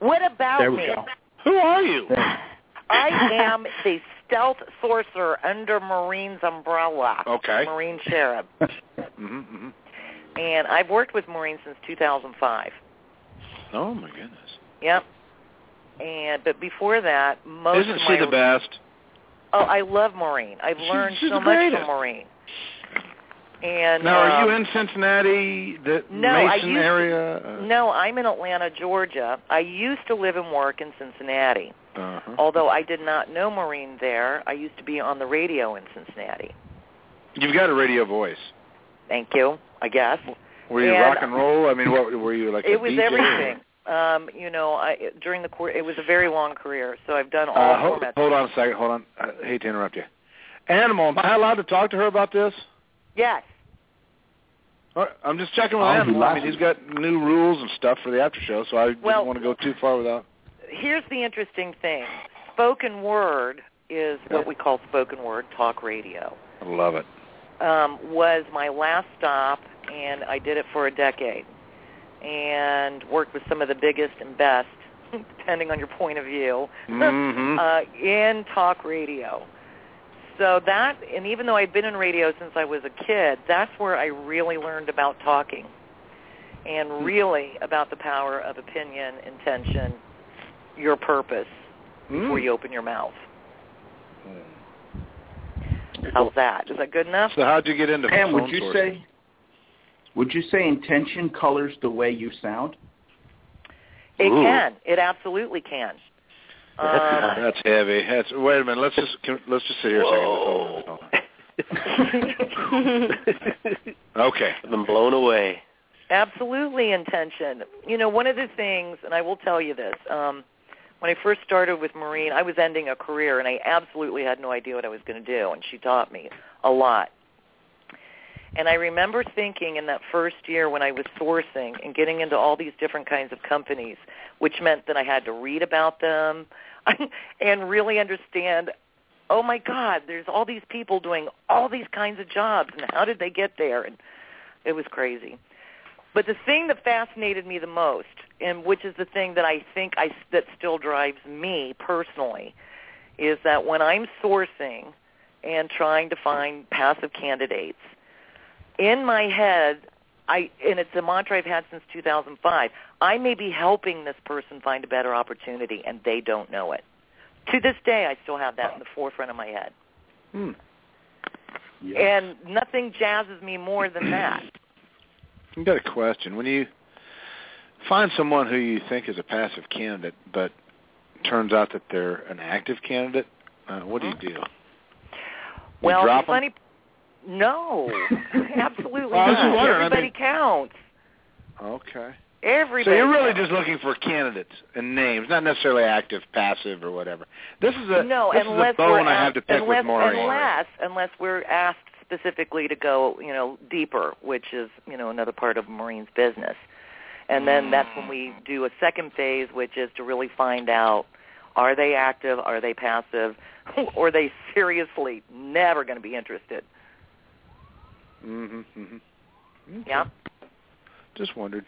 What about There we me? go. Who are you? I am the stealth sorcerer under Maureen's umbrella. Okay. Maureen Sharib. Mm-hmm, mm-hmm. And I've worked with Marine since 2005. Oh my goodness. Yep. And but before that, most Isn't she the best? Oh, I love Maureen. I've She's- learned so much from Maureen. And Now, are um, you in Cincinnati, the No, Mason used area? No, I'm in Atlanta, Georgia. I used to live and work in Cincinnati. Uh-huh. Although I did not know Maureen there, I used to be on the radio in Cincinnati. You've got a radio voice. Thank you, I guess. Were you And- rock and roll? I mean, what were you like? a it was DJ? everything. Um, you know, I during the cour it was a very long career, so I've done all Uh, hold, formats. hold on a second. Hold on. I hate to interrupt you. Animal, am I allowed to talk to her about this? Yes. All right, I'm just checking with Oh, he Animal. I left. mean, he's got new rules and stuff for the after show, so I didn't want to go too far without. Here's the interesting thing. Spoken word is what we call spoken word talk radio. I love it. um, was my last stop, and I did it for a decade, and worked with some of the biggest and best, depending on your point of view, Mhm. uh, in talk radio. So that, and even though I'd been in radio since I was a kid, that's where I really learned about talking, and really about the power of opinion, intention, your purpose before Mm. you open your mouth. How's that? Is that good enough? So how'd you get into Pam, would you sourcing? say would you say intention colors the way you sound? It Ooh. can. It absolutely can. Um, That's heavy. That's wait a minute. Let's just can, let's just sit here a second. Hold on, hold on. Okay. I've been blown away. absolutely intention. You know, one of the things, and I will tell you this, um, when I first started with Maureen, I was ending a career, and I absolutely had no idea what I was going to do, and she taught me a lot. And I remember thinking in that first year when I was sourcing and getting into all these different kinds of companies, which meant that I had to read about them and really understand, oh my God, there's all these people doing all these kinds of jobs, and how did they get there? And it was crazy. But the thing that fascinated me the most, and which is the thing that I think I that still drives me personally, is that when I'm sourcing and trying to find passive candidates, in my head, I and it's a mantra I've had since 2005. I may be helping this person find a better opportunity, and they don't know it. To this day, I still have that in the forefront of my head, Hmm. and nothing jazzes me more than that. I got a question. When you find someone who you think is a passive candidate, but turns out that they're an active candidate, uh, what do you do? Well, drop funny. No, absolutely Well, I was just not. wondering, I Everybody mean- counts. Okay. Everybody. So you're really counts. just looking for candidates and names, not necessarily active, passive, or whatever. This is a no, this is unless a bone we're I have to pick unless, with Maureen. Unless, unless we're asked specifically to go, you know, deeper, which is, you know, another part of Maureen's business. And then that's when we do a second phase, which is to really find out are they active, are they passive, or are they seriously never going to be interested. Mm-hmm, mm-hmm. Yeah. Just wondered.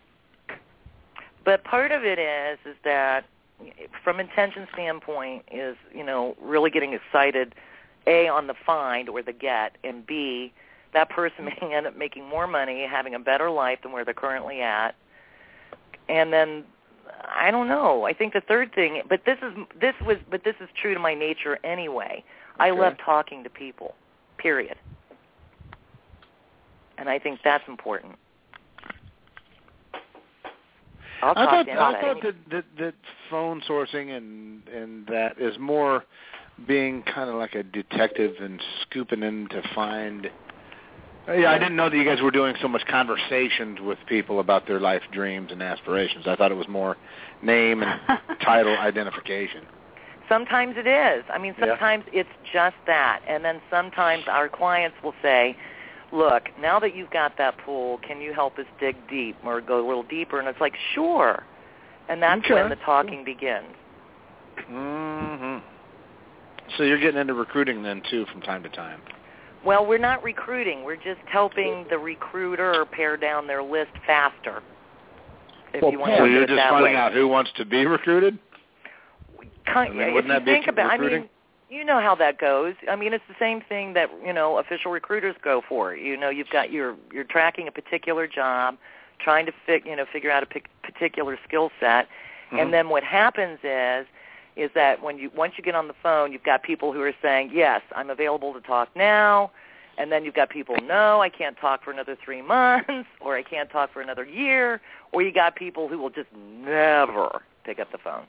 But part of it is is that from intention standpoint is, you know, really getting excited A on the find or the get and B that person may end up making more money, having a better life than where they're currently at. And then I don't know. I think the third thing, but this is this was but this is true to my nature anyway. I love talking to people. Period. And I think that's important. I'll I thought I thought that, that that phone sourcing and and that is more being kind of like a detective and scooping in to find. Yeah, I didn't know that you guys were doing so much conversations with people about their life dreams and aspirations. I thought it was more name and title identification. Sometimes it is. I mean, Yeah. sometimes it's just that. And then sometimes our clients will say, look, now that you've got that pool, can you help us dig deep or go a little deeper? And it's like, sure. And that's Okay. when the talking begins. hmm So you're getting into recruiting then too from time to time. Well, we're not recruiting. We're just helping the recruiter pare down their list faster. If you want so look you're just finding way. out who wants to be recruited. Kind, I mean, if wouldn't you that be think about, I recruiting? mean, you know how that goes. I mean, it's the same thing that you know official recruiters go for. You know, you've got your you're tracking a particular job, trying to fig, you know figure out a pic- particular skill set, Mhm. and then what happens is is that when you once you get on the phone, you've got people who are saying, "Yes, I'm available to talk now." And then you've got people, no, I can't talk for another three months, or I can't talk for another year, or you got people who will just never pick up the phone.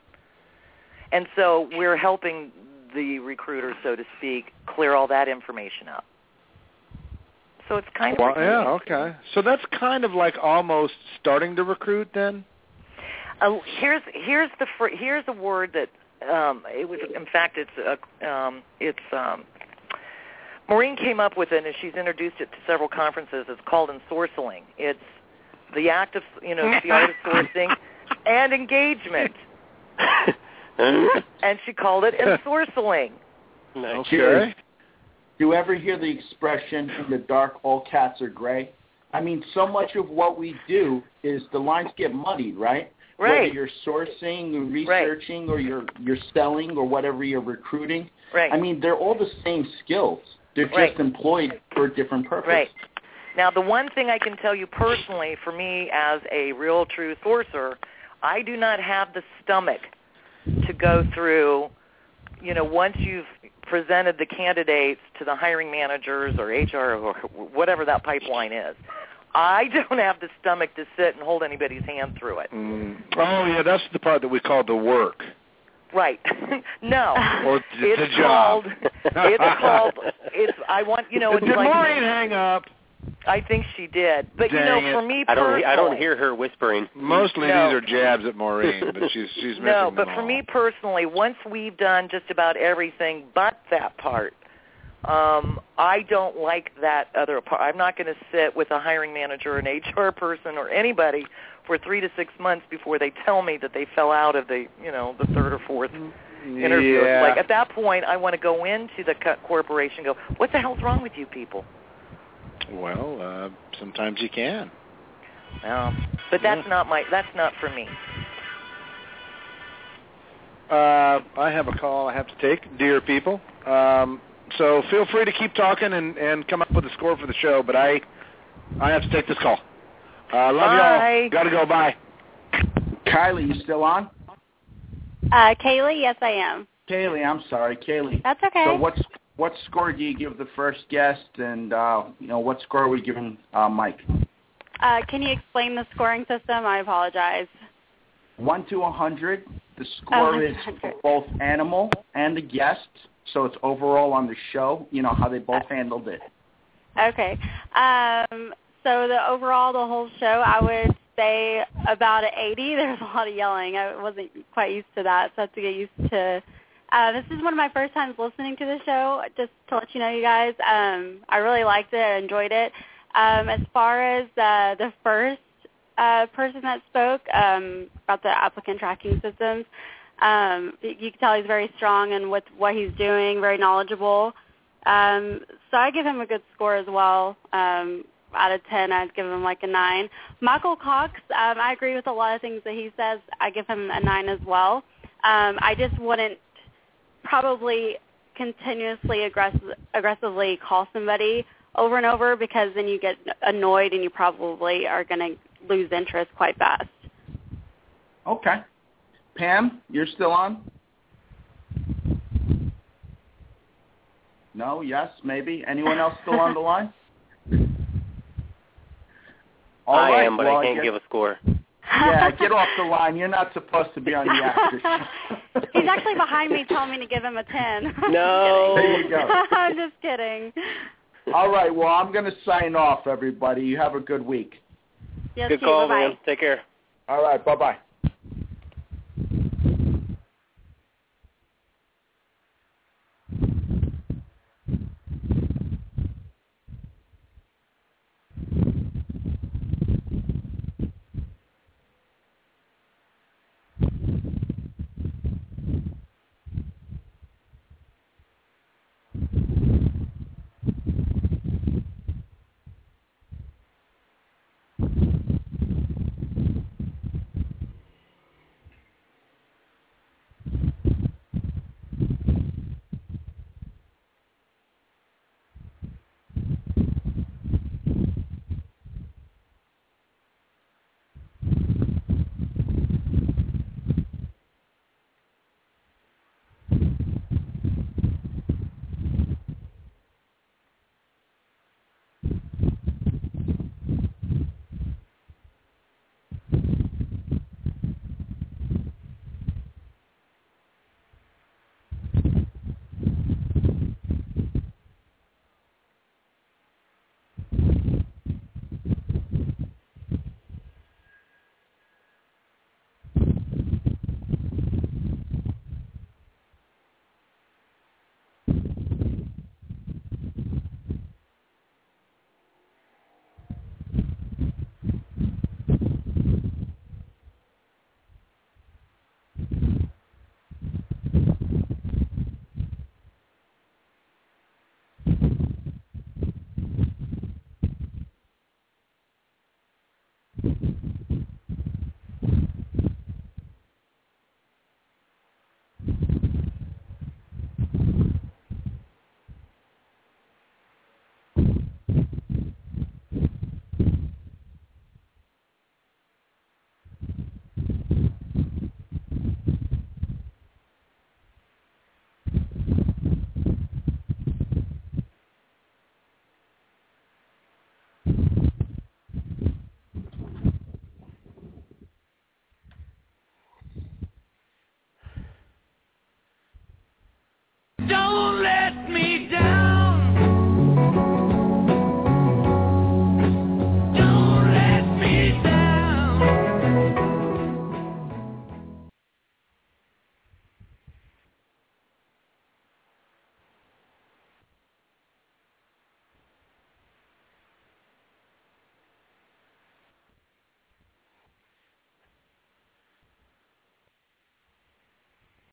And so we're helping the recruiter, so to speak, clear all that information up. So it's kind of Well, recruiting. yeah, okay. So that's kind of like almost starting to recruit then. Uh, here's here's the fr- here's a word that um, it was. In fact, it's uh, um, it's um, Maureen came up with it, and she's introduced it to several conferences. It's called ensorceling. It's the act of you know the art of sourcing and engagement, and she called it ensorceling. Jerry, do you ever hear the expression "in the dark all cats are gray"? I mean, so much of what we do is the lines get muddied, right? Whether you're sourcing researching or you're you're selling or whatever you're recruiting. Right. I mean, they're all the same skills. They're Right. just employed for a different purpose. Right. Now, the one thing I can tell you personally, for me as a real true sourcer, I do not have the stomach to go through, you know, once you've presented the candidates to the hiring managers or HR or whatever that pipeline is. I don't have the stomach to sit and hold anybody's hand through it. Mm. Oh yeah, that's the part that we call the work. Right. no. Or the, it's the job. called it's called it's I want you know it's Did like Maureen hang up? I think she did. But you know, Dang for it. me I don't. personally, I don't hear her whispering. Mostly No. these are jabs at Maureen, but she's she's missing No, them but for all. me personally, once we've done just about everything but that part, um, I don't like that other part. I'm not going to sit with a hiring manager, an HR person, or anybody for three to six months before they tell me that they fell out of the, you know, the third or fourth interview. Yeah. Like at that point, I want to go into the co- corporation, and go, what the hell's wrong with you people? Well, uh, sometimes you can. Well, but that's not my. That's not for me. Uh, I have a call I have to take, dear people. Um, so feel free to keep talking and, and come up with a score for the show, but I I have to take this call. Uh, love Bye. y'all. Got to go. Bye. Kylie, you still on? Uh, Kaylee, yes, I am. Kaylee, I'm sorry, Kaylee. That's okay. So what's what score do you give the first guest, and uh, you know what score are we giving uh, Mike? Uh, can you explain the scoring system? I apologize. One to a hundred. The score Oh, is 100. for both animal and the guest, so it's overall on the show. You know how they both handled it. Okay. Um, so the overall, the whole show, I would say about an 80. There's a lot of yelling. I wasn't quite used to that, so I have to get used to. Uh, this is one of my first times listening to the show. Just to let you know, you guys, um, I really liked it. I enjoyed it. Um, as far as uh, the first uh, person that spoke um, about the applicant tracking systems, um, you can tell he's very strong and with what he's doing, very knowledgeable. Um, so I give him a good score as well. Um, out of 10, I'd give him like a 9. Michael Cox, um, I agree with a lot of things that he says. I give him a 9 as well. Um, I just wouldn't probably continuously aggressive, aggressively call somebody over and over because then you get annoyed and you probably are going to lose interest quite fast. Okay. Pam, you're still on? No? Yes? Maybe? Anyone else still on the line? All I right, am, but well, I can't guess- give a score. Yeah, get off the line. You're not supposed to be on the after show. He's actually behind me telling me to give him a 10. No. There you go. I'm just kidding. All right, well, I'm going to sign off, everybody. You have a good week. Yes, Good call, Bye-bye. man. Take care. All right, bye-bye. Don't